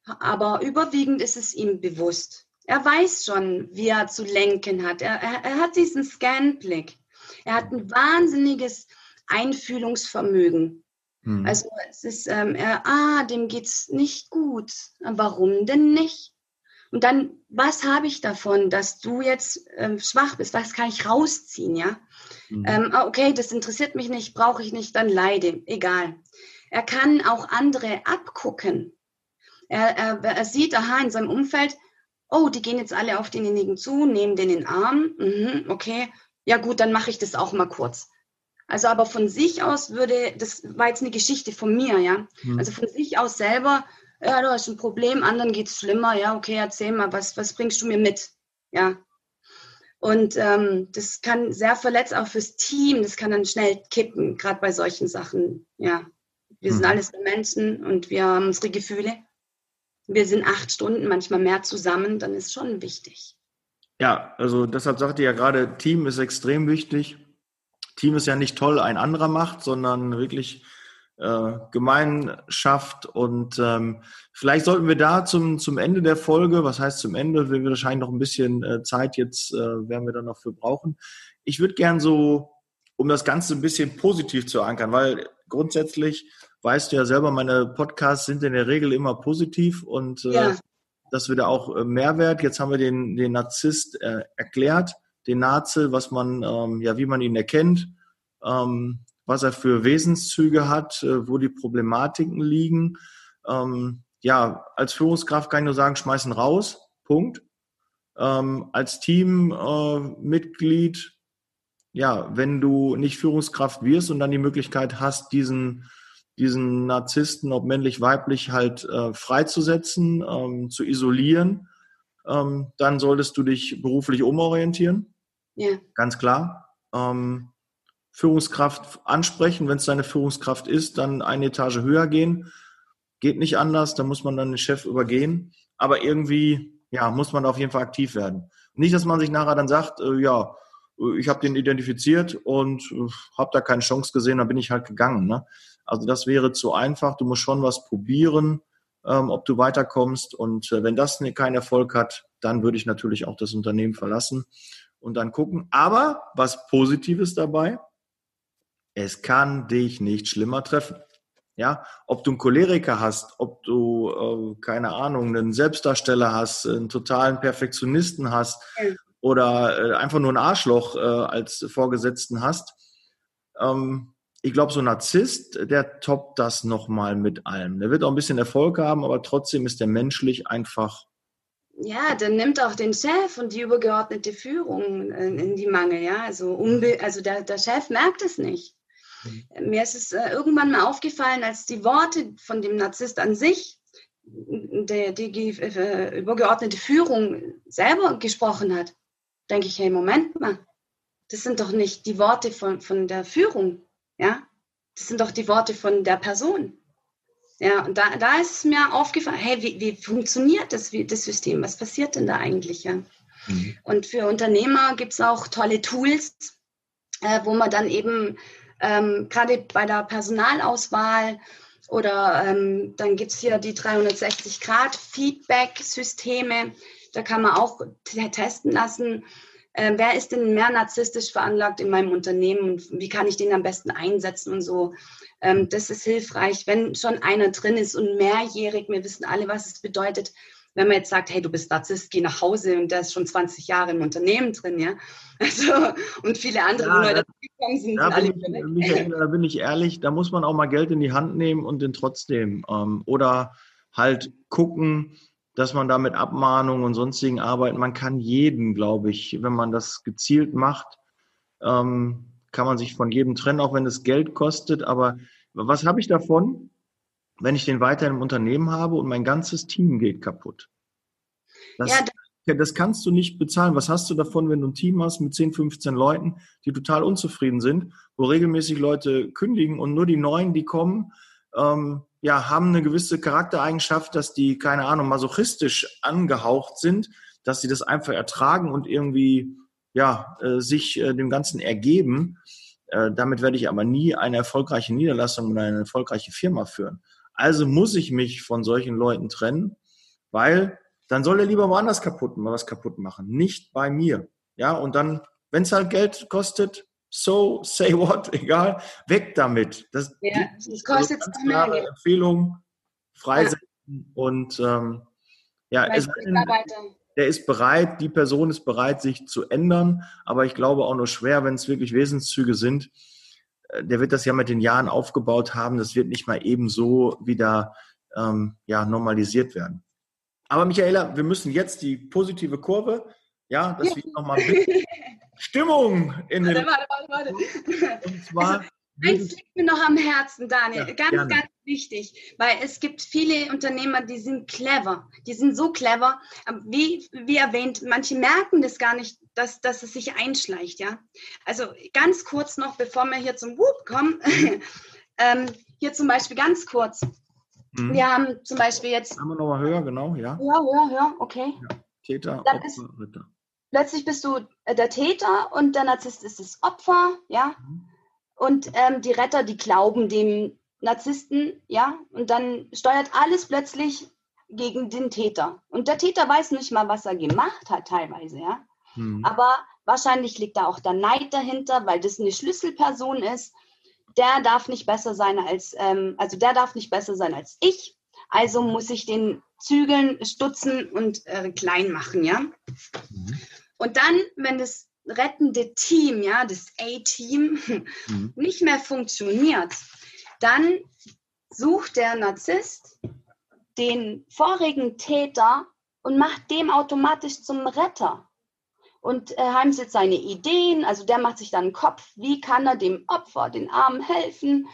Aber überwiegend ist es ihm bewusst. Er weiß schon, wie er zu lenken hat. Er, er, er hat diesen Scanblick. Er hat ein wahnsinniges Einfühlungsvermögen. Hm. Also es ist, ähm, er, ah, dem geht's nicht gut. Warum denn nicht? Und dann, was habe ich davon, dass du jetzt ähm, schwach bist? Was kann ich rausziehen, ja? Mhm. Ähm, ah, okay, das interessiert mich nicht, brauche ich nicht, dann leide, egal. Er kann auch andere abgucken. Er, er, er sieht, aha, in seinem Umfeld, oh, die gehen jetzt alle auf denjenigen zu, nehmen den in den Arm, mhm, okay, ja gut, dann mache ich das auch mal kurz. Also aber von sich aus würde, das war jetzt eine Geschichte von mir, ja. Mhm. Also von sich aus selber ja, du hast ein Problem, anderen geht es schlimmer, ja, okay, erzähl mal, was, was bringst du mir mit? Ja. Und ähm, das kann sehr verletzt auch fürs Team, das kann dann schnell kippen, gerade bei solchen Sachen. Ja. Wir sind mhm. alles Menschen und wir haben unsere Gefühle. Wir sind acht Stunden, manchmal mehr zusammen, dann ist schon wichtig. Ja, also deshalb sagte ja gerade, Team ist extrem wichtig. Team ist ja nicht toll, ein anderer macht, sondern wirklich äh, Gemeinschaft. Und ähm, vielleicht sollten wir da zum, zum Ende der Folge, was heißt zum Ende, wir wahrscheinlich noch ein bisschen äh, Zeit jetzt, äh, werden wir dann noch für brauchen. Ich würde gern so, um das Ganze ein bisschen positiv zu ankern, weil grundsätzlich weißt du ja selber, meine Podcasts sind in der Regel immer positiv und äh, dass wir da auch äh, Mehrwert, jetzt haben wir den, den Narzisst äh, erklärt, den Nazi, was man, ähm, ja, wie man ihn erkennt. Ähm, was er für Wesenszüge hat, äh, wo die Problematiken liegen. Ähm, ja, als Führungskraft kann ich nur sagen, schmeißen raus. Punkt. Ähm, als Teammitglied, äh, ja, wenn du nicht Führungskraft wirst und dann die Möglichkeit hast, diesen, diesen Narzissten, ob männlich, weiblich, halt äh, freizusetzen, ähm, zu isolieren, ähm, dann solltest du dich beruflich umorientieren. Ja. Ganz klar. Ähm, Führungskraft ansprechen. Wenn es deine Führungskraft ist, dann eine Etage höher gehen. Geht nicht anders, da muss man dann den Chef übergehen. Aber irgendwie, ja, muss man auf jeden Fall aktiv werden. Nicht, dass man sich nachher dann sagt, äh, ja, ich habe den identifiziert und habe da keine Chance gesehen, dann bin ich halt gegangen. Ne? Also das wäre zu einfach. Du musst schon was probieren, ähm, ob du weiterkommst. Und äh, wenn das keinen Erfolg hat, dann würde ich natürlich auch das Unternehmen verlassen und dann gucken. Aber was Positives dabei, es kann dich nicht schlimmer treffen. Ja, ob du einen Choleriker hast, ob du, äh, keine Ahnung, einen Selbstdarsteller hast, einen totalen Perfektionisten hast oder äh, einfach nur ein Arschloch äh, als Vorgesetzten hast. Ähm, ich glaube, so ein Narzisst, der toppt das nochmal mit allem. Der wird auch ein bisschen Erfolg haben, aber trotzdem ist der menschlich einfach. Ja, der nimmt auch den Chef und die übergeordnete Führung in die Mangel. Ja, also, also der, der Chef merkt es nicht. Mhm. Mir ist es äh, irgendwann mal aufgefallen, als die Worte von dem Narzisst an sich, der, die äh, übergeordnete Führung selber gesprochen hat, denke ich, hey, Moment mal, das sind doch nicht die Worte von, von der Führung, ja, das sind doch die Worte von der Person. Ja, und da, da ist es mir aufgefallen, hey, wie, wie funktioniert das, wie, das System? Was passiert denn da eigentlich? Ja? Mhm. Und für Unternehmer gibt es auch tolle Tools, äh, wo man dann eben ähm, gerade bei der Personalauswahl oder ähm, dann gibt es hier die 360-Grad-Feedback-Systeme. Da kann man auch testen lassen, äh, wer ist denn mehr narzisstisch veranlagt in meinem Unternehmen und wie kann ich den am besten einsetzen und so. Ähm, das ist hilfreich, wenn schon einer drin ist und mehrjährig, wir wissen alle, was es bedeutet, wenn man jetzt sagt, hey, du bist Narzisst, geh nach Hause und der ist schon 20 Jahre im Unternehmen drin, ja. Also, und viele andere, ja, Leute gekommen sind, da sind alle ich, Michael, da bin ich ehrlich, da muss man auch mal Geld in die Hand nehmen und den trotzdem. Ähm, oder halt gucken, dass man da mit Abmahnungen und sonstigen arbeiten. Man kann jeden, glaube ich, wenn man das gezielt macht, ähm, kann man sich von jedem trennen, auch wenn es Geld kostet. Aber was habe ich davon? wenn ich den weiter im Unternehmen habe und mein ganzes Team geht kaputt. Das, ja, das kannst du nicht bezahlen. Was hast du davon, wenn du ein Team hast mit 10, 15 Leuten, die total unzufrieden sind, wo regelmäßig Leute kündigen und nur die Neuen, die kommen, ähm, ja, haben eine gewisse Charaktereigenschaft, dass die, keine Ahnung, masochistisch angehaucht sind, dass sie das einfach ertragen und irgendwie, ja, äh, sich äh, dem Ganzen ergeben. Äh, damit werde ich aber nie eine erfolgreiche Niederlassung oder eine erfolgreiche Firma führen. Also muss ich mich von solchen Leuten trennen, weil dann soll er lieber woanders kaputt, was kaputt machen, nicht bei mir. Ja, und dann, wenn es halt Geld kostet, so, say what, egal, weg damit. Das, ja, das kostet also klare Empfehlung, freisetzen ja. und ähm, ja, es, der ist bereit, die Person ist bereit, sich zu ändern, aber ich glaube auch nur schwer, wenn es wirklich Wesenszüge sind, der wird das ja mit den Jahren aufgebaut haben. Das wird nicht mal eben so wieder ähm, ja, normalisiert werden. Aber Michaela, wir müssen jetzt die positive Kurve, ja, dass wir nochmal Stimmung in den. Warte, warte, warte. Und zwar Eins liegt mir noch am Herzen, Daniel. Ja, ganz, gerne. ganz wichtig, weil es gibt viele Unternehmer, die sind clever. Die sind so clever. Wie, wie erwähnt, manche merken das gar nicht, dass, dass es sich einschleicht. Ja? Also ganz kurz noch, bevor wir hier zum Whoop kommen. ähm, hier zum Beispiel ganz kurz. Mhm. Wir haben zum Beispiel jetzt. Haben wir nochmal höher, genau, ja. Ja, höher, höher, okay. Ja. Täter, Opfer, Ritter. Plötzlich bist du äh, der Täter und der Narzisst ist das Opfer, ja. Mhm. Und ähm, die Retter, die glauben dem Narzissten, ja, und dann steuert alles plötzlich gegen den Täter. Und der Täter weiß nicht mal, was er gemacht hat, teilweise, ja. Mhm. Aber wahrscheinlich liegt da auch der Neid dahinter, weil das eine Schlüsselperson ist. Der darf nicht besser sein als, ähm, also der darf nicht besser sein als ich. Also muss ich den zügeln, stutzen und äh, klein machen, ja. Mhm. Und dann, wenn das rettende Team, ja, das A-Team, mhm. nicht mehr funktioniert, dann sucht der Narzisst den vorigen Täter und macht dem automatisch zum Retter. Und äh, heimsetzt seine Ideen, also der macht sich dann einen Kopf, wie kann er dem Opfer, den Armen helfen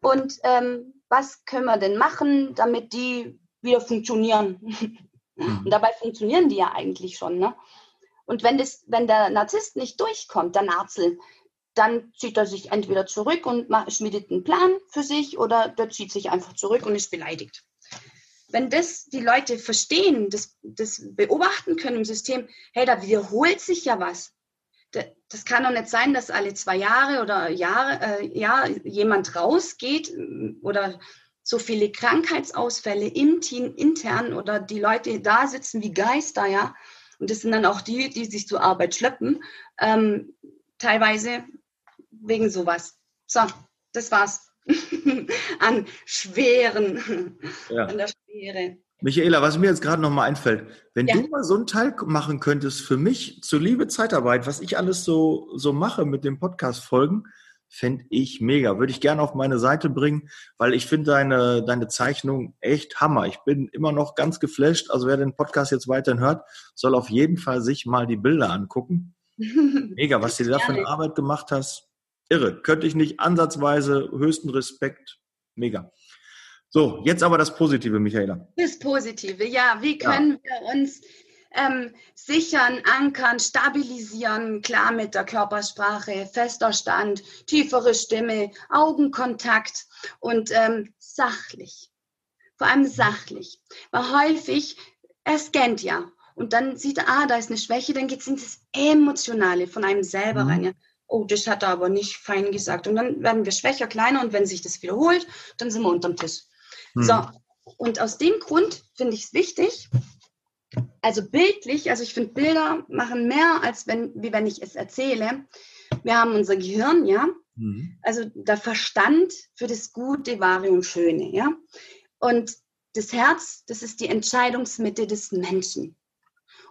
und ähm, was können wir denn machen, damit die wieder funktionieren. Mhm. Und dabei funktionieren die ja eigentlich schon. Ne? Und wenn, das, wenn der Narzisst nicht durchkommt, der Narzel, dann zieht er sich entweder zurück und schmiedet einen Plan für sich oder der zieht sich einfach zurück und ist beleidigt. Wenn das die Leute verstehen, das, das beobachten können im System, hey, da wiederholt sich ja was. das kann doch nicht sein, dass alle zwei Jahre oder Jahre, äh, ja, jemand rausgeht oder so viele Krankheitsausfälle im Team intern oder die Leute da sitzen wie Geister, ja. Und das sind dann auch die, die sich zur Arbeit schleppen, ähm, teilweise wegen sowas. So, das war's. an schweren, ja. an der Schwere. Michaela, was mir jetzt gerade noch mal einfällt, wenn ja. du mal so einen Teil machen könntest für mich zur Liebe Zeitarbeit, was ich alles so, so mache mit dem Podcast-Folgen, fände ich mega. Würde ich gerne auf meine Seite bringen, weil ich finde deine, deine Zeichnung echt Hammer. Ich bin immer noch ganz geflasht. Also wer den Podcast jetzt weiterhin hört, soll auf jeden Fall sich mal die Bilder angucken. Mega, was du da für eine Arbeit gemacht hast. Irre. Könnte ich nicht ansatzweise. Höchsten Respekt. Mega. So, jetzt aber das Positive, Michaela. Das Positive, ja. Wie können ja. wir uns ähm, sichern, ankern, stabilisieren, klar mit der Körpersprache, fester Stand, tiefere Stimme, Augenkontakt und ähm, sachlich. Vor allem sachlich. Weil häufig, er scannt ja. Und dann sieht er, ah, da ist eine Schwäche, dann geht es ins Emotionale von einem selber mhm. rein. Ja. Oh, das hat er aber nicht fein gesagt. Und dann werden wir schwächer, kleiner und wenn sich das wiederholt, dann sind wir unterm Tisch. Mhm. So, und aus dem Grund finde ich es wichtig, also bildlich, also ich finde Bilder machen mehr, als wenn, wie wenn ich es erzähle. Wir haben unser Gehirn, ja, mhm. also der Verstand für das Gute, Wahre und Schöne, ja. Und das Herz, das ist die Entscheidungsmitte des Menschen.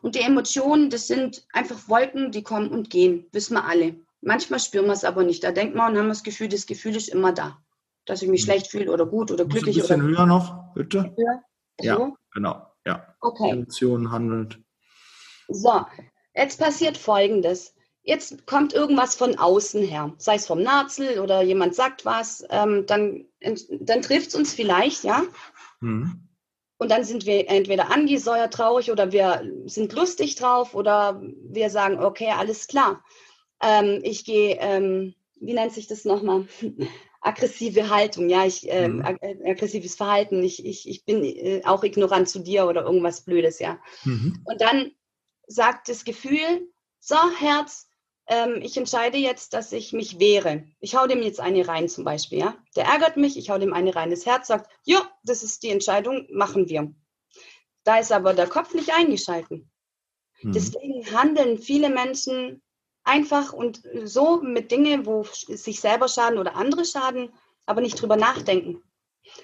Und die Emotionen, das sind einfach Wolken, die kommen und gehen, wissen wir alle. Manchmal spüren wir es aber nicht. Da denkt man und haben das Gefühl, das Gefühl ist immer da. Dass ich mich mhm. schlecht fühle oder gut oder glücklich. Ein bisschen oder höher noch, bitte. Höher? Ja, so? genau. Ja. Okay. Emotionen handelt. So, jetzt passiert Folgendes. Jetzt kommt irgendwas von außen her, sei es vom Narzel oder jemand sagt was, ähm, dann, dann trifft es uns vielleicht, ja. Mhm. Und dann sind wir entweder angesäuert traurig oder wir sind lustig drauf oder wir sagen, okay, alles klar. Ähm, ich gehe, ähm, wie nennt sich das nochmal? aggressive Haltung, ja, ich, äh, mhm. Äh, aggressives Verhalten, ich, ich, ich bin äh, auch ignorant zu dir oder irgendwas Blödes, ja. Mhm. Und dann sagt das Gefühl, so, Herz, ähm, ich entscheide jetzt, dass ich mich wehre. Ich hau dem jetzt eine rein zum Beispiel, ja. Der ärgert mich, ich hau dem eine rein. Das Herz sagt, ja, das ist die Entscheidung, machen wir. Da ist aber der Kopf nicht eingeschalten. Mhm. Deswegen handeln viele Menschen einfach und so mit Dingen, wo sich selber schaden oder andere schaden, aber nicht drüber nachdenken.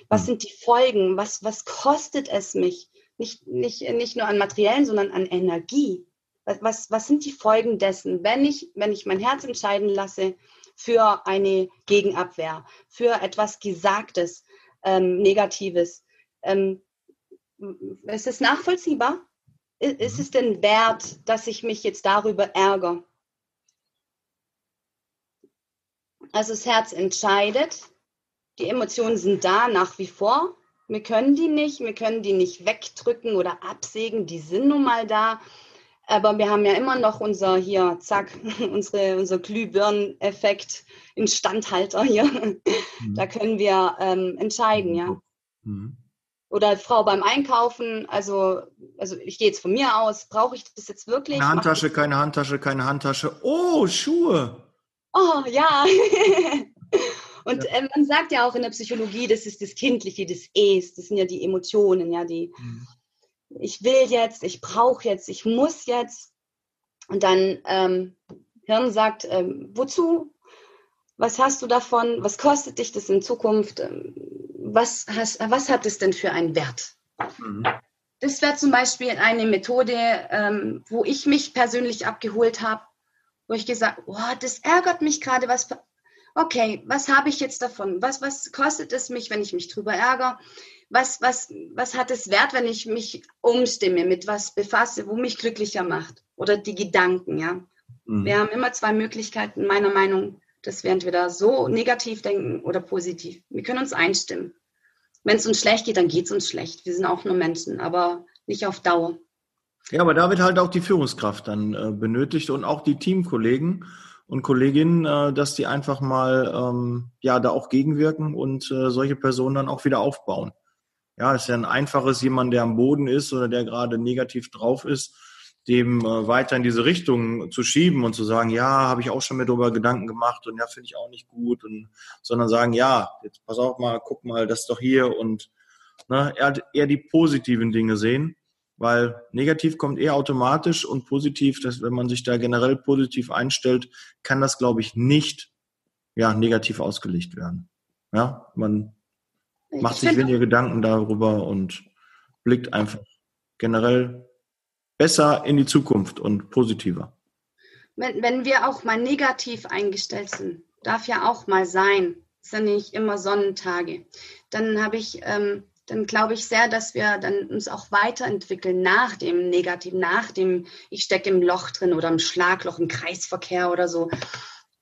Was hm. sind die Folgen? Was, was kostet es mich? Nicht, nicht, nicht nur an Materiellen, sondern an Energie. Was, was, was sind die Folgen dessen, wenn ich, wenn ich mein Herz entscheiden lasse für eine Gegenabwehr, für etwas Gesagtes, ähm, Negatives? Ähm, ist es nachvollziehbar? Ist es denn wert, dass ich mich jetzt darüber ärgere? Also das Herz entscheidet. Die Emotionen sind da nach wie vor. Wir können die nicht, wir können die nicht wegdrücken oder absägen. Die sind nun mal da. Aber wir haben ja immer noch unser hier, zack, unsere, unser Glühbirnen-Effekt, Instandhalter hier. Mhm. Da können wir ähm, entscheiden, ja. Mhm. Oder Frau beim Einkaufen, also, also ich gehe jetzt von mir aus, brauche ich das jetzt wirklich? Keine Handtasche, keine Handtasche, keine Handtasche. Oh, Schuhe oh ja. Und ja. äh, man sagt ja auch in der Psychologie, das ist das Kindliche, das Es, das sind ja die Emotionen, ja, die mhm. ich will jetzt, ich brauche jetzt, ich muss jetzt. Und dann ähm, Hirn sagt, ähm, wozu? Was hast du davon? Was kostet dich das in Zukunft? Ähm, was, hast, was hat es denn für einen Wert? Mhm. Das wäre zum Beispiel eine Methode, ähm, wo ich mich persönlich abgeholt habe wo ich gesagt, oh, das ärgert mich gerade, was, okay, was habe ich jetzt davon? Was, was kostet es mich, wenn ich mich drüber ärgere? Was, was, was hat es wert, wenn ich mich umstimme, mit was befasse, wo mich glücklicher macht? Oder die Gedanken, ja. Mhm. Wir haben immer zwei Möglichkeiten, meiner Meinung, dass wir entweder so negativ denken oder positiv. Wir können uns einstimmen. Wenn es uns schlecht geht, dann geht es uns schlecht. Wir sind auch nur Menschen, aber nicht auf Dauer. Ja, aber da wird halt auch die Führungskraft dann äh, benötigt und auch die Teamkollegen und Kolleginnen, äh, dass die einfach mal ähm, ja da auch gegenwirken und äh, solche Personen dann auch wieder aufbauen. Ja, ist ja ein einfaches jemand, der am Boden ist oder der gerade negativ drauf ist, dem äh, weiter in diese Richtung zu schieben und zu sagen, ja, habe ich auch schon mir darüber Gedanken gemacht und ja, finde ich auch nicht gut und sondern sagen, ja, jetzt pass auf mal, guck mal, das ist doch hier und ne, eher, eher die positiven Dinge sehen, weil negativ kommt eher automatisch und positiv, dass wenn man sich da generell positiv einstellt, kann das, glaube ich, nicht ja negativ ausgelegt werden. Ja, man macht sich weniger Gedanken darüber und blickt einfach generell besser in die Zukunft und positiver. Wenn, wenn wir auch mal negativ eingestellt sind, darf ja auch mal sein, ist ja nicht immer Sonnentage, dann habe ich, ähm, dann glaube ich sehr, dass wir dann uns auch weiterentwickeln nach dem Negativen, nach dem, ich stecke im Loch drin oder im Schlagloch, im Kreisverkehr oder so.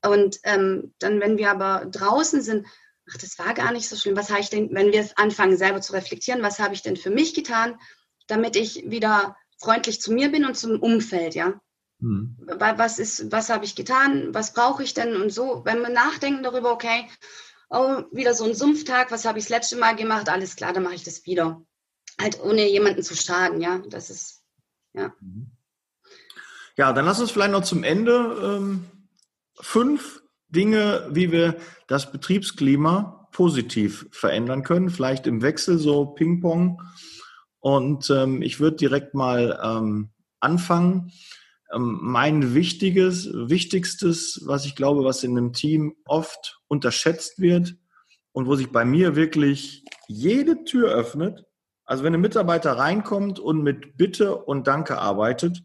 Und ähm, dann, wenn wir aber draußen sind, ach, das war gar nicht so schlimm. Was habe ich denn, wenn wir anfangen, selber zu reflektieren, was habe ich denn für mich getan, damit ich wieder freundlich zu mir bin und zum Umfeld, ja? Hm. Was ist, was habe ich getan? Was brauche ich denn? Und so, wenn wir nachdenken darüber, okay, oh, wieder so ein Sumpftag, was habe ich das letzte Mal gemacht? Alles klar, dann mache ich das wieder. Halt ohne jemanden zu schaden, ja. Das ist, ja. Mhm. Ja, dann lass uns vielleicht noch zum Ende ähm, fünf Dinge, wie wir das Betriebsklima positiv verändern können. Vielleicht im Wechsel so Ping-Pong. Und ähm, ich würde direkt mal ähm, anfangen. Ähm, mein wichtiges, wichtigstes, was ich glaube, was in einem Team oft unterschätzt wird und wo sich bei mir wirklich jede Tür öffnet. Also wenn ein Mitarbeiter reinkommt und mit Bitte und Danke arbeitet,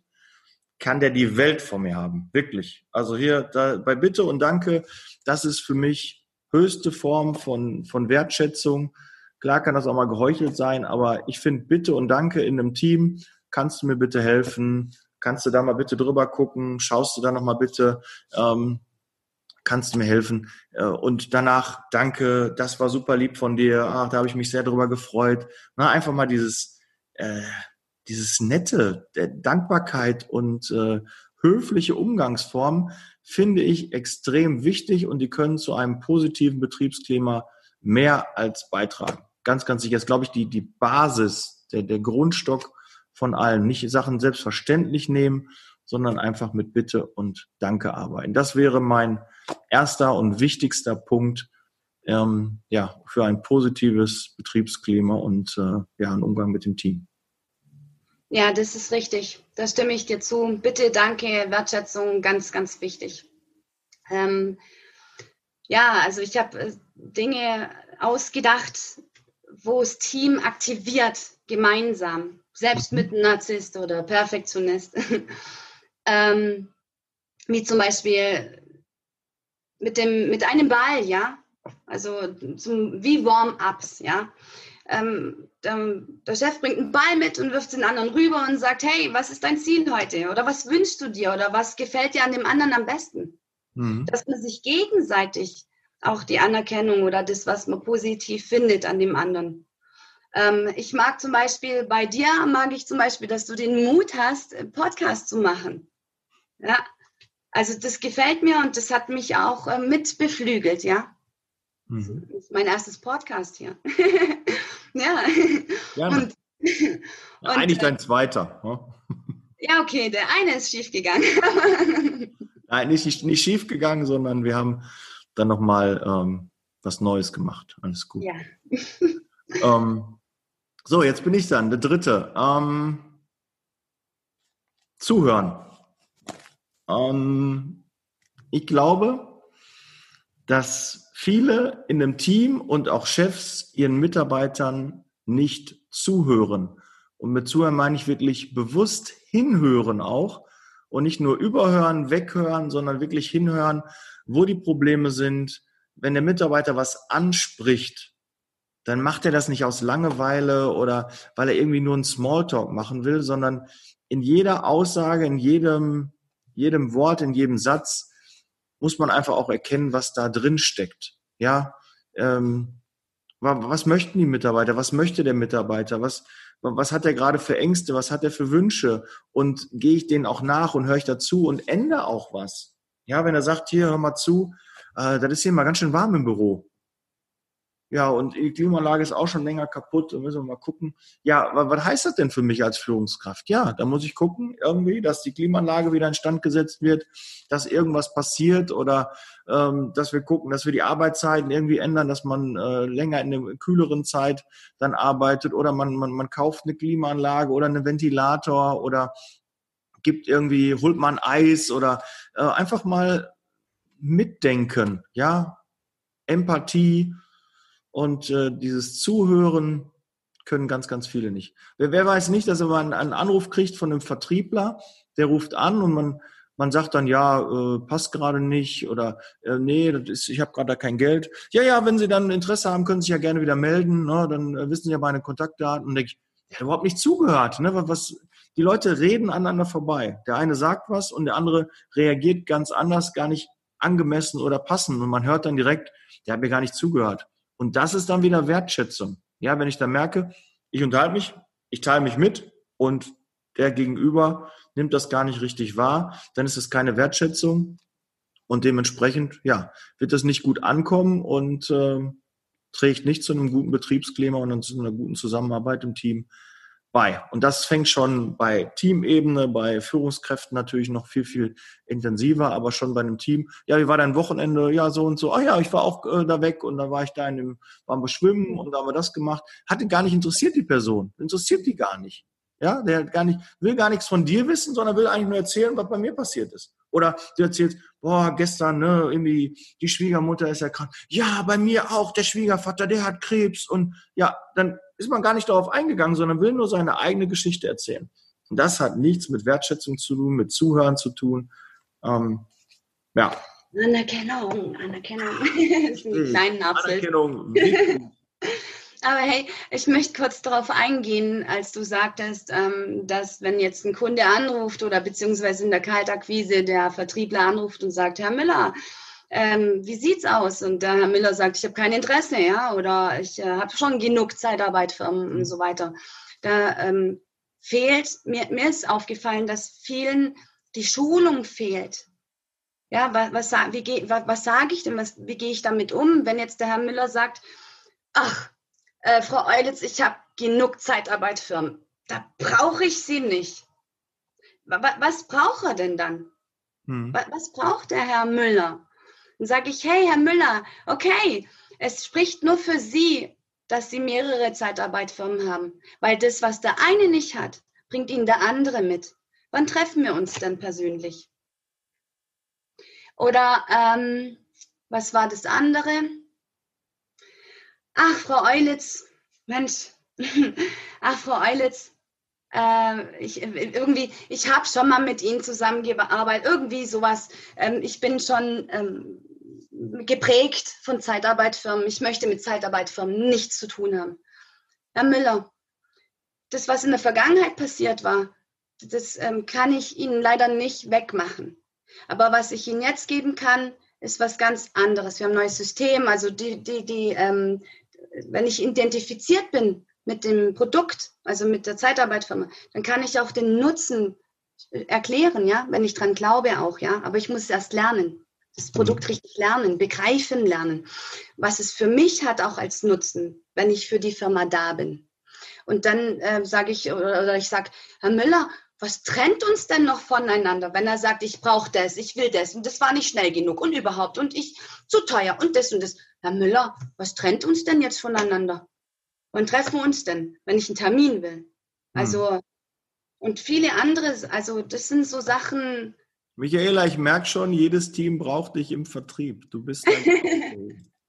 kann der die Welt vor mir haben. Wirklich. Also hier da, bei Bitte und Danke, das ist für mich höchste Form von, von Wertschätzung. Klar kann das auch mal geheuchelt sein, aber ich finde Bitte und Danke in einem Team. Kannst du mir bitte helfen? Kannst du da mal bitte drüber gucken? Schaust du da noch mal bitte? Ähm, kannst du mir helfen? Äh, und danach Danke, das war super lieb von dir. Ach, da habe ich mich sehr drüber gefreut. Na, einfach mal dieses äh, dieses nette, der Dankbarkeit und äh, höfliche Umgangsform finde ich extrem wichtig und die können zu einem positiven Betriebsklima mehr als beitragen. Ganz, ganz sicher. Das ist, glaube ich, die, die Basis, der, der Grundstock von allem. Nicht Sachen selbstverständlich nehmen, sondern einfach mit Bitte und Danke arbeiten. Das wäre mein erster und wichtigster Punkt ähm, ja, für ein positives Betriebsklima und äh, ja, einen Umgang mit dem Team. Ja, das ist richtig. Da stimme ich dir zu. Bitte, danke, Wertschätzung, ganz, ganz wichtig. Ähm, ja, also ich habe äh, Dinge ausgedacht, wo das Team aktiviert, gemeinsam, selbst mit einem Narzisst oder Perfektionist. ähm, wie zum Beispiel mit, dem, mit einem Ball, ja, also zum, wie Warm-ups, ja ähm, der Chef bringt einen Ball mit und wirft den anderen rüber und sagt, hey, was ist dein Ziel heute? Oder was wünschst du dir? Oder was gefällt dir an dem anderen am besten? Mhm. Dass man sich gegenseitig auch die Anerkennung oder das, was man positiv findet an dem anderen. Ähm, ich mag zum Beispiel, bei dir mag ich zum Beispiel, dass du den Mut hast, Podcast zu machen. Ja, also das gefällt mir und das hat mich auch äh, mit beflügelt, ja. Mhm. Das ist mein erstes Podcast hier. ja. Gerne. Und, und, Eigentlich dein äh, zweiter. Ne? Ja, okay, der eine ist schief gegangen. Nein, nicht, nicht schief gegangen, sondern wir haben dann nochmal ähm, was Neues gemacht. Alles gut. Ja. ähm, so, jetzt bin ich dann, der dritte. Ähm, zuhören. Ähm, ich glaube, dass viele in einem Team und auch Chefs ihren Mitarbeitern nicht zuhören. Und mit zuhören meine ich wirklich bewusst hinhören auch und nicht nur überhören, weghören, sondern wirklich hinhören, wo die Probleme sind. Wenn der Mitarbeiter was anspricht, dann macht er das nicht aus Langeweile oder weil er irgendwie nur einen Smalltalk machen will, sondern in jeder Aussage, in jedem, jedem Wort, in jedem Satz muss man einfach auch erkennen, was da drin steckt. Ja, ähm, was möchten die Mitarbeiter? Was möchte der Mitarbeiter? Was, was hat er gerade für Ängste? Was hat er für Wünsche? Und gehe ich denen auch nach und höre ich dazu und ändere auch was? Ja, wenn er sagt, hier, hör mal zu, äh, das ist hier mal ganz schön warm im Büro. Ja, und die Klimaanlage ist auch schon länger kaputt. Da müssen wir mal gucken. Ja, was heißt das denn für mich als Führungskraft? Ja, da muss ich gucken, irgendwie, dass die Klimaanlage wieder in Stand gesetzt wird, dass irgendwas passiert oder ähm, dass wir gucken, dass wir die Arbeitszeiten irgendwie ändern, dass man äh, länger in der kühleren Zeit dann arbeitet oder man, man, man kauft eine Klimaanlage oder einen Ventilator oder gibt irgendwie, holt man Eis oder äh, einfach mal mitdenken, ja, Empathie und äh, dieses Zuhören können ganz, ganz viele nicht. Wer, wer weiß nicht, dass einen, einen, Anruf kriegt von einem Vertriebler, der ruft an und man, man sagt dann, ja, äh, passt gerade nicht oder äh, nee, das ist, ich habe gerade da kein Geld. Ja, ja, wenn Sie dann Interesse haben, können Sie sich ja gerne wieder melden. Ne? Dann äh, wissen Sie ja meine Kontaktdaten. Und denke ich, der hat überhaupt nicht zugehört. Ne? Was, die Leute reden aneinander vorbei. Der eine sagt was und der andere reagiert ganz anders, gar nicht angemessen oder passend. Und man hört dann direkt, der hat mir gar nicht zugehört. Und das ist dann wieder Wertschätzung. Ja, wenn ich dann merke, ich unterhalte mich, ich teile mich mit und der Gegenüber nimmt das gar nicht richtig wahr, dann ist es keine Wertschätzung und dementsprechend, ja, wird das nicht gut ankommen und äh, trägt nicht zu einem guten Betriebsklima und zu einer guten Zusammenarbeit im Team bei. Und das fängt schon bei Teamebene, bei Führungskräften natürlich noch viel, viel intensiver, aber schon bei einem Team. Ja, wie war dein Wochenende? Ja, so und so. Ah ja, ich war auch äh, da weg und da war ich da in dem, waren wir schwimmen und da haben wir das gemacht. Hatte gar nicht interessiert die Person. Interessiert die gar nicht. Ja, der gar nicht, will gar nichts von dir wissen, sondern will eigentlich nur erzählen, was bei mir passiert ist. Oder du erzählst, boah, gestern, ne, irgendwie, die Schwiegermutter ist ja krank. Ja, bei mir auch, der Schwiegervater, der hat Krebs. Und ja, dann ist man gar nicht darauf eingegangen, sondern will nur seine eigene Geschichte erzählen. Und das hat nichts mit Wertschätzung zu tun, mit Zuhören zu tun. Ähm, ja. Anerkennung, Anerkennung. das ist ein kleiner Anerkennung. Aber hey, ich möchte kurz darauf eingehen, als du sagtest, ähm, dass wenn jetzt ein Kunde anruft oder beziehungsweise in der Kaltakquise der Vertriebler anruft und sagt, Herr Müller, ähm, wie sieht's aus? Und der Herr Müller sagt, ich habe kein Interesse, ja, oder ich äh, habe schon genug Zeitarbeit für, und mhm. so weiter. Da ähm, fehlt, mir, mir ist aufgefallen, dass vielen die Schulung fehlt. Ja, was, was, wie was, was sage ich denn, was, wie gehe ich damit um, wenn jetzt der Herr Müller sagt, ach, äh, Frau Eulitz, ich habe genug Zeitarbeit für, da brauche ich Sie nicht. Was, was braucht er denn dann? Hm. Was, was braucht der Herr Müller? Dann sage ich, hey, Herr Müller, okay, es spricht nur für Sie, dass Sie mehrere Zeitarbeitfirmen haben, weil das, was der eine nicht hat, bringt Ihnen der andere mit. Wann treffen wir uns denn persönlich? Oder ähm, was war das andere? Ach, Frau Eulitz, Mensch, ach, Frau Eulitz, äh, ich, irgendwie, ich habe schon mal mit Ihnen zusammengearbeitet, irgendwie sowas. Ähm, ich bin schon ähm, geprägt von Zeitarbeitfirmen. Ich möchte mit Zeitarbeitfirmen nichts zu tun haben. Herr Müller, das, was in der Vergangenheit passiert war, das ähm, kann ich Ihnen leider nicht wegmachen. Aber was ich Ihnen jetzt geben kann, ist was ganz anderes. Wir haben ein neues System. Also die, die, die, ähm, wenn ich identifiziert bin mit dem Produkt, also mit der Zeitarbeitfirma, dann kann ich auch den Nutzen erklären, ja, wenn ich dran glaube auch, ja. Aber ich muss es erst lernen das Produkt mhm. richtig lernen, begreifen lernen, was es für mich hat auch als Nutzen, wenn ich für die Firma da bin. Und dann äh, sage ich, oder, oder ich sage, Herr Müller, was trennt uns denn noch voneinander, wenn er sagt, ich brauche das, ich will das und das war nicht schnell genug und überhaupt und ich zu teuer und das und das. Herr Müller, was trennt uns denn jetzt voneinander? Wann treffen wir uns denn, wenn ich einen Termin will? Mhm. Also, und viele andere, also das sind so Sachen, Michaela, ich merke schon, jedes Team braucht dich im Vertrieb. Du bist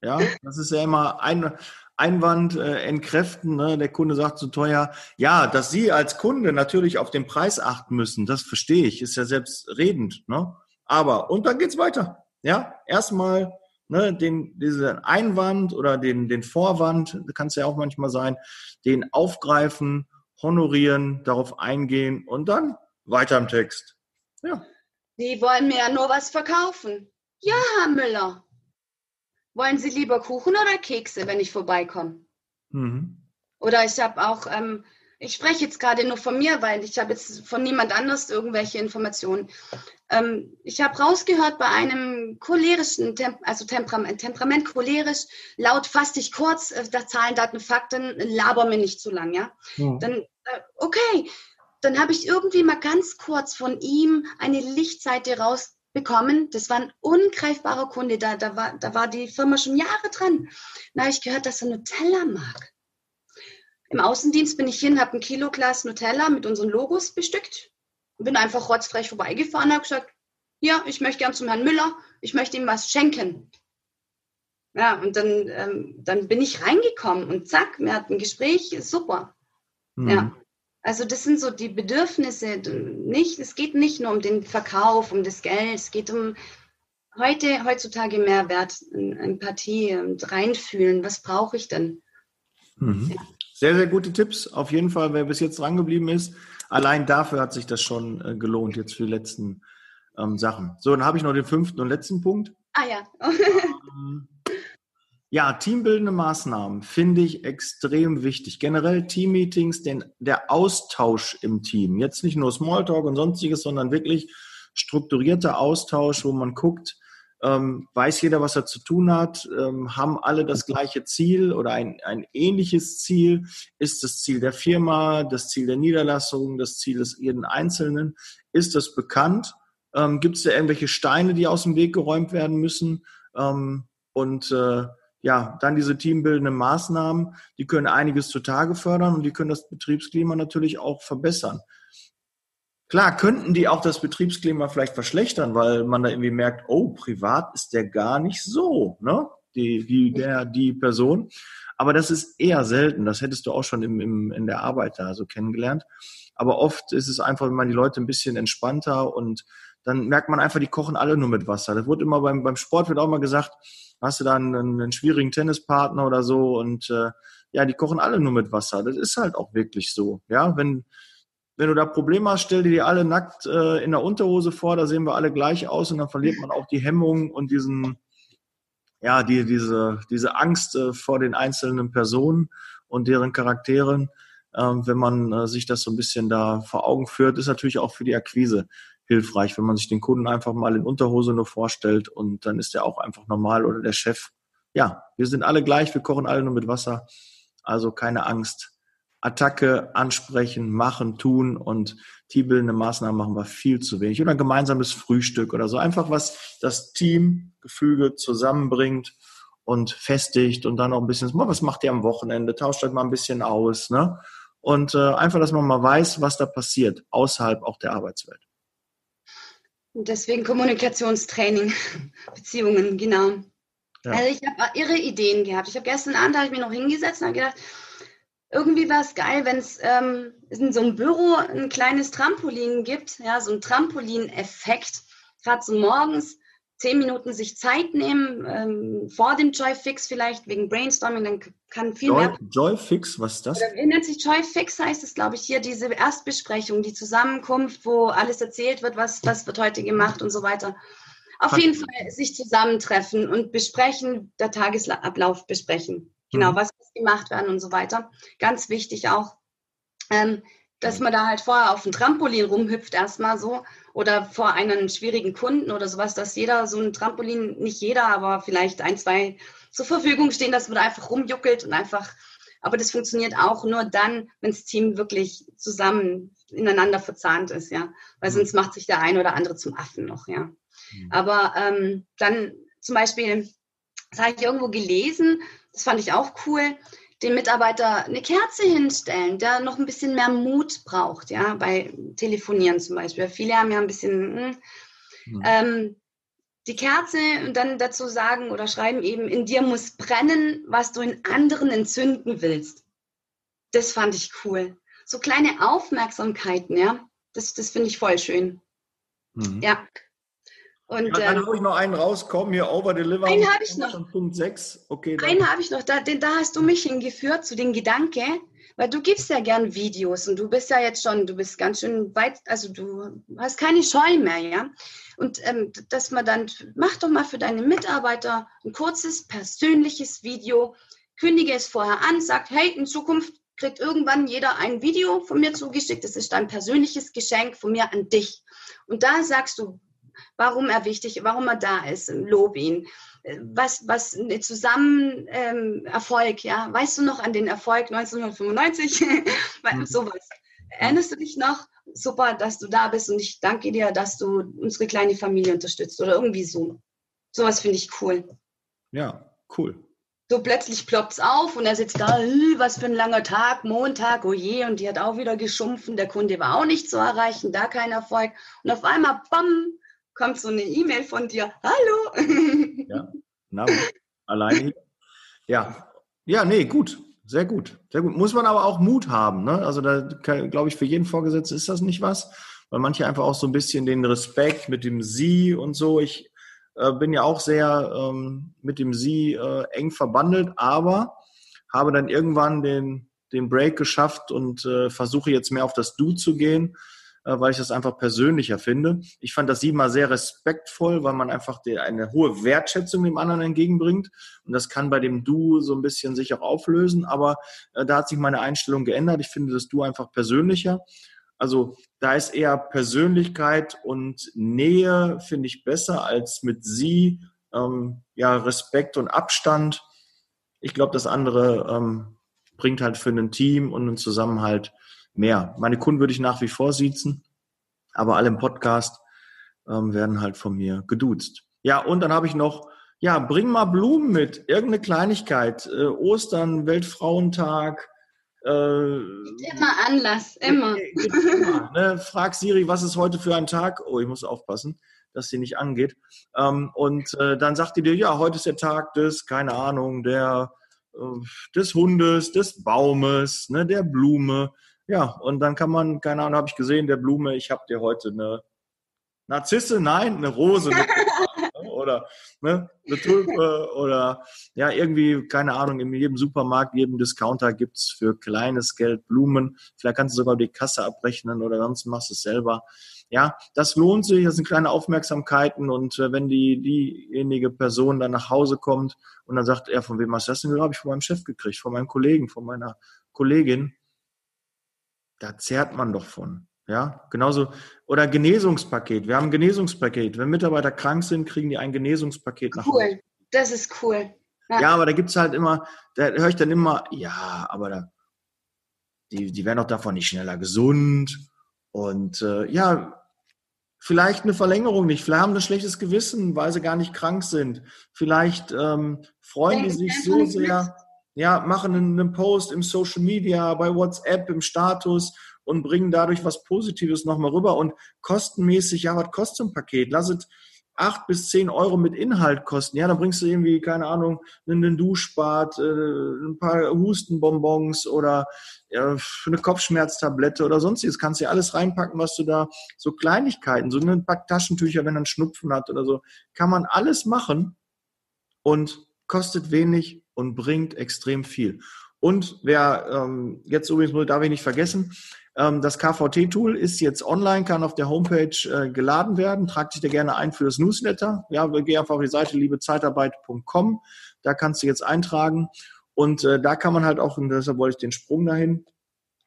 Ja, das ist ja immer ein Einwand äh, entkräften. Ne? Der Kunde sagt zu so teuer. Ja, dass Sie als Kunde natürlich auf den Preis achten müssen, das verstehe ich, ist ja selbstredend. Ne? Aber, und dann geht's weiter. Ja, erstmal ne, den, diesen Einwand oder den, den Vorwand, kann es ja auch manchmal sein, den aufgreifen, honorieren, darauf eingehen und dann weiter im Text. Ja. Sie wollen mir ja nur was verkaufen. Ja, Herr Müller. Wollen Sie lieber Kuchen oder Kekse, wenn ich vorbeikomme? Mhm. Oder ich habe auch ähm, ich spreche jetzt gerade nur von mir, weil ich habe jetzt von niemand anders irgendwelche Informationen. Ähm, ich habe rausgehört bei einem cholerischen, Temp also Temperament, Temperament cholerisch, laut fast ich kurz, äh, da Zahlen, Daten, Fakten, laber mir nicht zu lang, ja. ja. Dann, äh, okay, dann habe ich irgendwie mal ganz kurz von ihm eine Lichtseite rausbekommen. Das war ein ungreifbarer Kunde, da, da, war, da war die Firma schon Jahre dran. Da habe ich gehört, dass er Nutella mag. Im Außendienst bin ich hin, habe ein Kilo Glas Nutella mit unseren Logos bestückt bin einfach rotzfrech vorbeigefahren, habe gesagt, ja, ich möchte gern zum Herrn Müller, ich möchte ihm was schenken. Ja, und dann, ähm, dann bin ich reingekommen und zack, wir hatten ein Gespräch, super. Mhm. Ja, also das sind so die Bedürfnisse. Nicht, es geht nicht nur um den Verkauf, um das Geld, es geht um heute, heutzutage Mehrwert, Empathie und reinfühlen. Was brauche ich denn? Mhm. Ja. Sehr, sehr gute Tipps. Auf jeden Fall, wer bis jetzt dran geblieben ist, allein dafür hat sich das schon äh, gelohnt, jetzt für die letzten ähm, Sachen. So, dann habe ich noch den fünften und letzten Punkt. Ah ja. ähm, ja, teambildende Maßnahmen finde ich extrem wichtig. Generell Teammeetings, den, der Austausch im Team. Jetzt nicht nur Smalltalk und sonstiges, sondern wirklich strukturierter Austausch, wo man guckt, ähm, weiß jeder, was er zu tun hat, ähm, haben alle das gleiche Ziel oder ein, ein ähnliches Ziel, ist das Ziel der Firma, das Ziel der Niederlassung, das Ziel des jeden Einzelnen, ist das bekannt? Ähm, Gibt es da irgendwelche Steine, die aus dem Weg geräumt werden müssen? Ähm, und äh, ja, dann diese teambildenden Maßnahmen, die können einiges zutage fördern und die können das Betriebsklima natürlich auch verbessern. Klar, könnten die auch das Betriebsklima vielleicht verschlechtern, weil man da irgendwie merkt, oh, privat ist der gar nicht so, ne? Die, die, der, die Person. Aber das ist eher selten. Das hättest du auch schon im, im, in der Arbeit da so kennengelernt. Aber oft ist es einfach, wenn man die Leute ein bisschen entspannter und dann merkt man einfach, die kochen alle nur mit Wasser. Das wird immer beim, beim Sport wird auch mal gesagt, hast du da einen, einen schwierigen Tennispartner oder so und äh, ja, die kochen alle nur mit Wasser. Das ist halt auch wirklich so. Ja, wenn, wenn du da Probleme hast, stell dir alle nackt äh, in der Unterhose vor, da sehen wir alle gleich aus und dann verliert man auch die Hemmung und diesen, ja, die, diese, diese Angst äh, vor den einzelnen Personen und deren Charakteren. Ähm, wenn man äh, sich das so ein bisschen da vor Augen führt, ist natürlich auch für die Akquise hilfreich, wenn man sich den Kunden einfach mal in Unterhose nur vorstellt und dann ist der auch einfach normal oder der Chef. Ja, wir sind alle gleich, wir kochen alle nur mit Wasser. Also keine Angst Attacke ansprechen, machen, tun und teambildende Maßnahmen machen wir viel zu wenig. Oder ein gemeinsames Frühstück oder so. Einfach was das Teamgefüge zusammenbringt und festigt und dann auch ein bisschen, was macht ihr am Wochenende? Tauscht euch mal ein bisschen aus. Ne? Und äh, einfach, dass man mal weiß, was da passiert, außerhalb auch der Arbeitswelt. Und deswegen Kommunikationstraining, Beziehungen, genau. Ja. Also ich habe irre Ideen gehabt. Ich habe gestern Abend, habe ich mir noch hingesetzt und habe gedacht, irgendwie war es geil, wenn es ähm, in so einem Büro ein kleines Trampolin gibt, ja, so ein Trampolin-Effekt. Gerade so morgens zehn Minuten sich Zeit nehmen, ähm, vor dem Joyfix vielleicht, wegen Brainstorming, dann kann viel Joy, mehr. Joyfix, was ist das? Oder, nennt sich Joyfix, heißt es, glaube ich, hier, diese Erstbesprechung, die Zusammenkunft, wo alles erzählt wird, was, was wird heute gemacht und so weiter. Auf jeden Fall sich zusammentreffen und besprechen, der Tagesablauf besprechen. Genau, mhm. was muss gemacht werden und so weiter. Ganz wichtig auch, ähm, dass man da halt vorher auf dem Trampolin rumhüpft erstmal so oder vor einem schwierigen Kunden oder sowas, dass jeder so ein Trampolin, nicht jeder, aber vielleicht ein, zwei zur Verfügung stehen, dass man da einfach rumjuckelt und einfach, aber das funktioniert auch nur dann, wenn das Team wirklich zusammen ineinander verzahnt ist, ja, weil mhm. sonst macht sich der ein oder andere zum Affen noch, ja. Mhm. Aber ähm, dann zum Beispiel, das habe ich irgendwo gelesen, das fand ich auch cool, dem Mitarbeiter eine Kerze hinstellen, der noch ein bisschen mehr Mut braucht, ja, bei Telefonieren zum Beispiel. Viele haben ja ein bisschen hm, hm. Ähm, die Kerze und dann dazu sagen oder schreiben eben, in dir muss brennen, was du in anderen entzünden willst. Das fand ich cool. So kleine Aufmerksamkeiten, ja, das, das finde ich voll schön. Mhm. Ja. Und, ja, dann ähm, habe ich noch einen rauskommen, hier Over Deliver. Einen habe ich noch. Punkt 6. Okay, einen habe ich noch. Da, da hast du mich hingeführt zu den Gedanken, weil du gibst ja gern Videos und du bist ja jetzt schon, du bist ganz schön weit, also du hast keine Scheu mehr, ja. Und ähm, dass man dann, mach doch mal für deine Mitarbeiter ein kurzes, persönliches Video, kündige es vorher an, sagt, hey, in Zukunft kriegt irgendwann jeder ein Video von mir zugeschickt. Das ist dein persönliches Geschenk von mir an dich. Und da sagst du, warum er wichtig, warum er da ist, lob ihn. Was, was zusammen ähm, Erfolg, ja. Weißt du noch an den Erfolg 1995? mhm. Sowas. Erinnerst du dich noch? Super, dass du da bist und ich danke dir, dass du unsere kleine Familie unterstützt oder irgendwie so. Sowas finde ich cool. Ja, cool. So plötzlich ploppt es auf und er sitzt da, was für ein langer Tag, Montag, oh je, und die hat auch wieder geschumpfen, der Kunde war auch nicht zu erreichen, da kein Erfolg. Und auf einmal, bam, kommt so eine E-Mail von dir, hallo. Ja, na, alleine. Ja, ja, nee, gut. Sehr gut, sehr gut. Muss man aber auch Mut haben. Ne? Also da glaube ich, für jeden Vorgesetzten ist das nicht was, weil manche einfach auch so ein bisschen den Respekt mit dem Sie und so. Ich äh, bin ja auch sehr ähm, mit dem Sie äh, eng verbandelt, aber habe dann irgendwann den, den Break geschafft und äh, versuche jetzt mehr auf das Du zu gehen weil ich das einfach persönlicher finde. Ich fand das siebenmal sehr respektvoll, weil man einfach eine hohe Wertschätzung dem anderen entgegenbringt. Und das kann bei dem Du so ein bisschen sich auch auflösen. Aber äh, da hat sich meine Einstellung geändert. Ich finde das Du einfach persönlicher. Also da ist eher Persönlichkeit und Nähe, finde ich, besser als mit Sie. Ähm, ja, Respekt und Abstand. Ich glaube, das andere ähm, bringt halt für ein Team und einen Zusammenhalt mehr. Meine Kunden würde ich nach wie vor siezen, aber alle im Podcast ähm, werden halt von mir geduzt. Ja, und dann habe ich noch, ja, bring mal Blumen mit, irgendeine Kleinigkeit, äh, Ostern, Weltfrauentag. Äh, immer Anlass, immer. immer ne? Frag Siri, was ist heute für ein Tag? Oh, ich muss aufpassen dass sie nicht angeht. Ähm, und äh, dann sagt die dir, ja, heute ist der Tag des, keine Ahnung, der äh, des Hundes, des Baumes, ne, der Blume. Ja, und dann kann man, keine Ahnung, habe ich gesehen, der Blume, ich habe dir heute eine Narzisse, nein, eine Rose oder ne, eine Tulpe oder ja, irgendwie, keine Ahnung, in jedem Supermarkt, jedem Discounter gibt es für kleines Geld Blumen. Vielleicht kannst du sogar die Kasse abrechnen oder sonst machst du es selber. Ja, das lohnt sich, das sind kleine Aufmerksamkeiten und äh, wenn die, diejenige Person dann nach Hause kommt und dann sagt er, von wem hast du das denn? Habe ich von meinem Chef gekriegt, von meinem Kollegen, von meiner Kollegin da zehrt man doch von. Ja, genauso. Oder Genesungspaket. Wir haben ein Genesungspaket. Wenn Mitarbeiter krank sind, kriegen die ein Genesungspaket nach Hause. Cool, das ist cool. Ja, ja aber da gibt es halt immer, da höre ich dann immer, ja, aber da, die, die werden doch davon nicht schneller gesund. Und äh, ja, vielleicht eine Verlängerung nicht. Vielleicht haben sie ein schlechtes Gewissen, weil sie gar nicht krank sind. Vielleicht ähm, freuen die sich so sehr ja, machen einen Post im Social Media, bei WhatsApp, im Status und bringen dadurch was Positives nochmal rüber. Und kostenmäßig, ja, was kostet ein Paket? Lass es acht bis zehn Euro mit Inhalt kosten. Ja, dann bringst du irgendwie, keine Ahnung, einen Duschbad, äh, ein paar Hustenbonbons oder eine Kopfschmerztablette oder sonstiges. Kannst du ja alles reinpacken, was du da, so Kleinigkeiten, so ein paar Taschentücher, wenn er einen Schnupfen hat oder so. Kann man alles machen und kostet wenig und bringt extrem viel. Und wer ähm, jetzt übrigens darf ich nicht vergessen, ähm, das KVT-Tool ist jetzt online, kann auf der Homepage äh, geladen werden. Trag dich da gerne ein für das Newsletter. Ja, geh einfach auf die Seite liebezeitarbeit.com. Da kannst du jetzt eintragen. Und äh, da kann man halt auch, und deshalb wollte ich den Sprung dahin,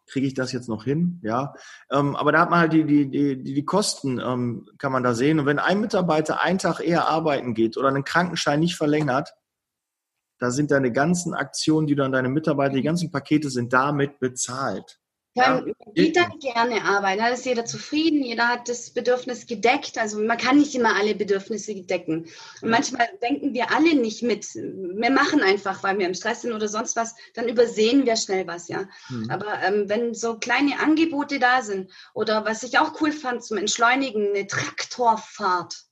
kriege ich das jetzt noch hin? Ja, ähm, aber da hat man halt die, die, die, die Kosten, ähm, kann man da sehen. Und wenn ein Mitarbeiter einen Tag eher arbeiten geht oder einen Krankenschein nicht verlängert, da sind deine ganzen Aktionen, die du an deine Mitarbeiter, die ganzen Pakete sind damit bezahlt. Ja. geht dann gerne arbeiten. Da ist jeder zufrieden, jeder hat das Bedürfnis gedeckt. Also man kann nicht immer alle Bedürfnisse decken. Und manchmal denken wir alle nicht mit. Wir machen einfach, weil wir im Stress sind oder sonst was, dann übersehen wir schnell was, ja. Mhm. Aber ähm, wenn so kleine Angebote da sind oder was ich auch cool fand zum Entschleunigen, eine Traktorfahrt.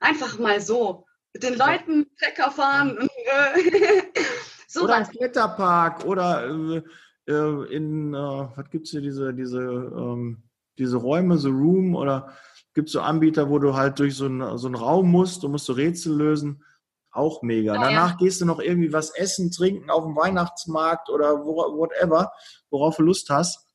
Einfach mal so mit den Leuten Trecker fahren. Und, äh, so oder ein Kletterpark oder äh, äh in, äh, was gibt es hier, diese, diese, ähm, diese Räume, so Room oder gibt es so Anbieter, wo du halt durch so, ein, so einen Raum musst, du musst so Rätsel lösen. Auch mega. Ja, Danach ja. gehst du noch irgendwie was essen, trinken auf dem Weihnachtsmarkt oder wo, whatever, worauf du Lust hast.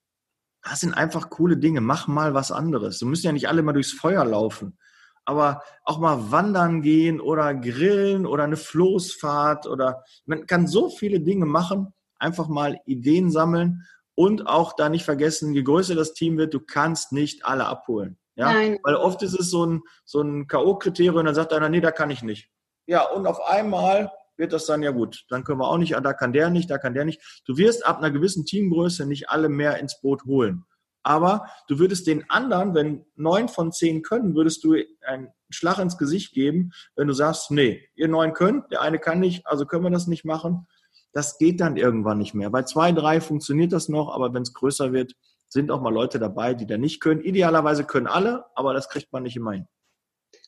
Das sind einfach coole Dinge. Mach mal was anderes. Du müssen ja nicht alle mal durchs Feuer laufen aber auch mal wandern gehen oder grillen oder eine Floßfahrt oder man kann so viele Dinge machen, Einfach mal Ideen sammeln und auch da nicht vergessen, je größer das Team wird, du kannst nicht alle abholen. Ja? Nein. Weil oft ist es so ein, so ein K.O.-Kriterium, dann sagt einer, nee, da kann ich nicht. Ja, und auf einmal wird das dann ja gut. Dann können wir auch nicht, da kann der nicht, da kann der nicht. Du wirst ab einer gewissen Teamgröße nicht alle mehr ins Boot holen. Aber du würdest den anderen, wenn neun von zehn können, würdest du einen Schlag ins Gesicht geben, wenn du sagst, nee, ihr neun könnt, der eine kann nicht, also können wir das nicht machen. Das geht dann irgendwann nicht mehr. Bei zwei, drei funktioniert das noch, aber wenn es größer wird, sind auch mal Leute dabei, die da nicht können. Idealerweise können alle, aber das kriegt man nicht immer hin.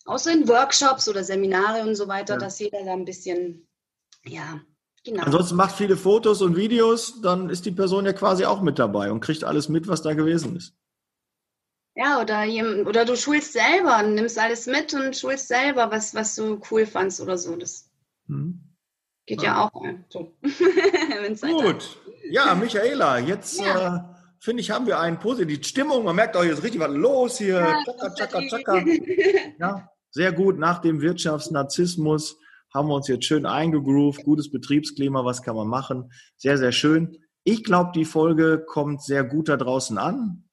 Außer in Workshops oder Seminare und so weiter, ja. dass jeder da ein bisschen, ja, Genau. Ansonsten macht viele Fotos und Videos, dann ist die Person ja quasi auch mit dabei und kriegt alles mit, was da gewesen ist. Ja, oder, oder du schulst selber, nimmst alles mit und schulst selber, was, was du cool fandst oder so. Das hm. geht ja, ja auch. So. Gut. Ja, Michaela, jetzt ja. äh, finde ich, haben wir eine positive Stimmung. Man merkt auch, hier ist richtig was los hier. Ja, tschakka, tschakka, tschakka. ja, sehr gut nach dem Wirtschaftsnarzissmus haben wir uns jetzt schön eingegroovt, gutes Betriebsklima, was kann man machen? Sehr, sehr schön. Ich glaube, die Folge kommt sehr gut da draußen an.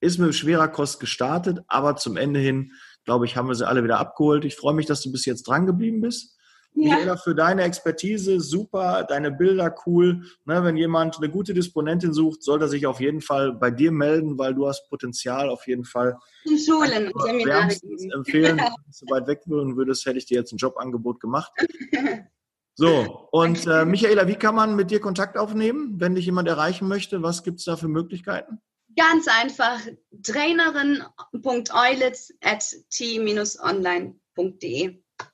Ist mit schwerer Kost gestartet, aber zum Ende hin, glaube ich, haben wir sie alle wieder abgeholt. Ich freue mich, dass du bis jetzt dran geblieben bist. Ja. Michaela, für deine Expertise super, deine Bilder cool. Ne, wenn jemand eine gute Disponentin sucht, sollte er sich auf jeden Fall bei dir melden, weil du hast Potenzial auf jeden Fall. In Schulen und Seminare empfehlen. Wenn du so weit weg würden würdest, hätte ich dir jetzt ein Jobangebot gemacht. So, und äh, Michaela, wie kann man mit dir Kontakt aufnehmen, wenn dich jemand erreichen möchte? Was gibt es da für Möglichkeiten? Ganz einfach, trainerin.eulitz at t-online.de.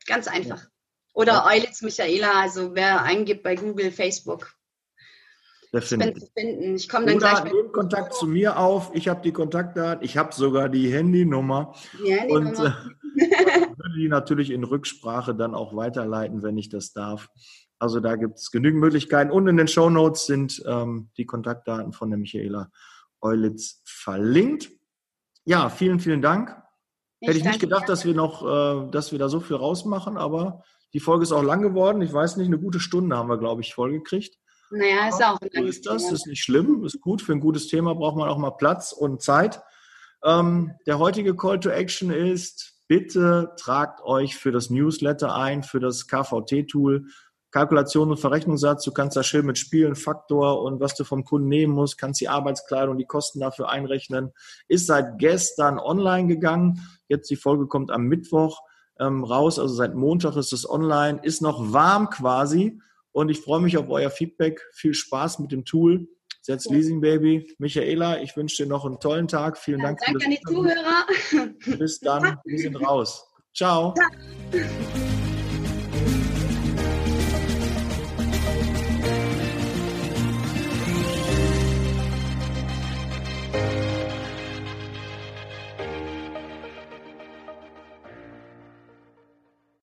Ganz einfach. Oder ja. Eulitz Michaela, also wer eingibt bei Google, Facebook. Findet. Ich, finden. ich komme dann Oder gleich. Nehmt Kontakt zu mir auf. Ich habe die Kontaktdaten. Ich habe sogar die Handynummer. Die Handynummer. Und äh, würde die natürlich in Rücksprache dann auch weiterleiten, wenn ich das darf. Also da gibt es genügend Möglichkeiten. Und in den Show Notes sind ähm, die Kontaktdaten von der Michaela Eulitz verlinkt. Ja, vielen, vielen Dank. Ich Hätte ich nicht gedacht, dass wir noch, äh, dass wir da so viel rausmachen, aber die Folge ist auch lang geworden. Ich weiß nicht, eine gute Stunde haben wir, glaube ich, vollgekriegt. Naja, ist auch so ist das, ist nicht schlimm, ist gut. Für ein gutes Thema braucht man auch mal Platz und Zeit. Ähm, der heutige Call to Action ist, bitte tragt euch für das Newsletter ein, für das KVT-Tool. Kalkulation und Verrechnungssatz, du kannst da schön mit Spielen, Faktor und was du vom Kunden nehmen musst, kannst die Arbeitskleidung, die Kosten dafür einrechnen. Ist seit gestern online gegangen. Jetzt die Folge kommt am Mittwoch ähm, raus. Also seit Montag ist es online, ist noch warm quasi. Und ich freue mich auf euer Feedback. Viel Spaß mit dem Tool. Setz. Leasing Baby. Michaela, ich wünsche dir noch einen tollen Tag. Vielen ja, Dank. Danke an die Zuhörer. Bis dann. Wir sind raus. Ciao. Ja.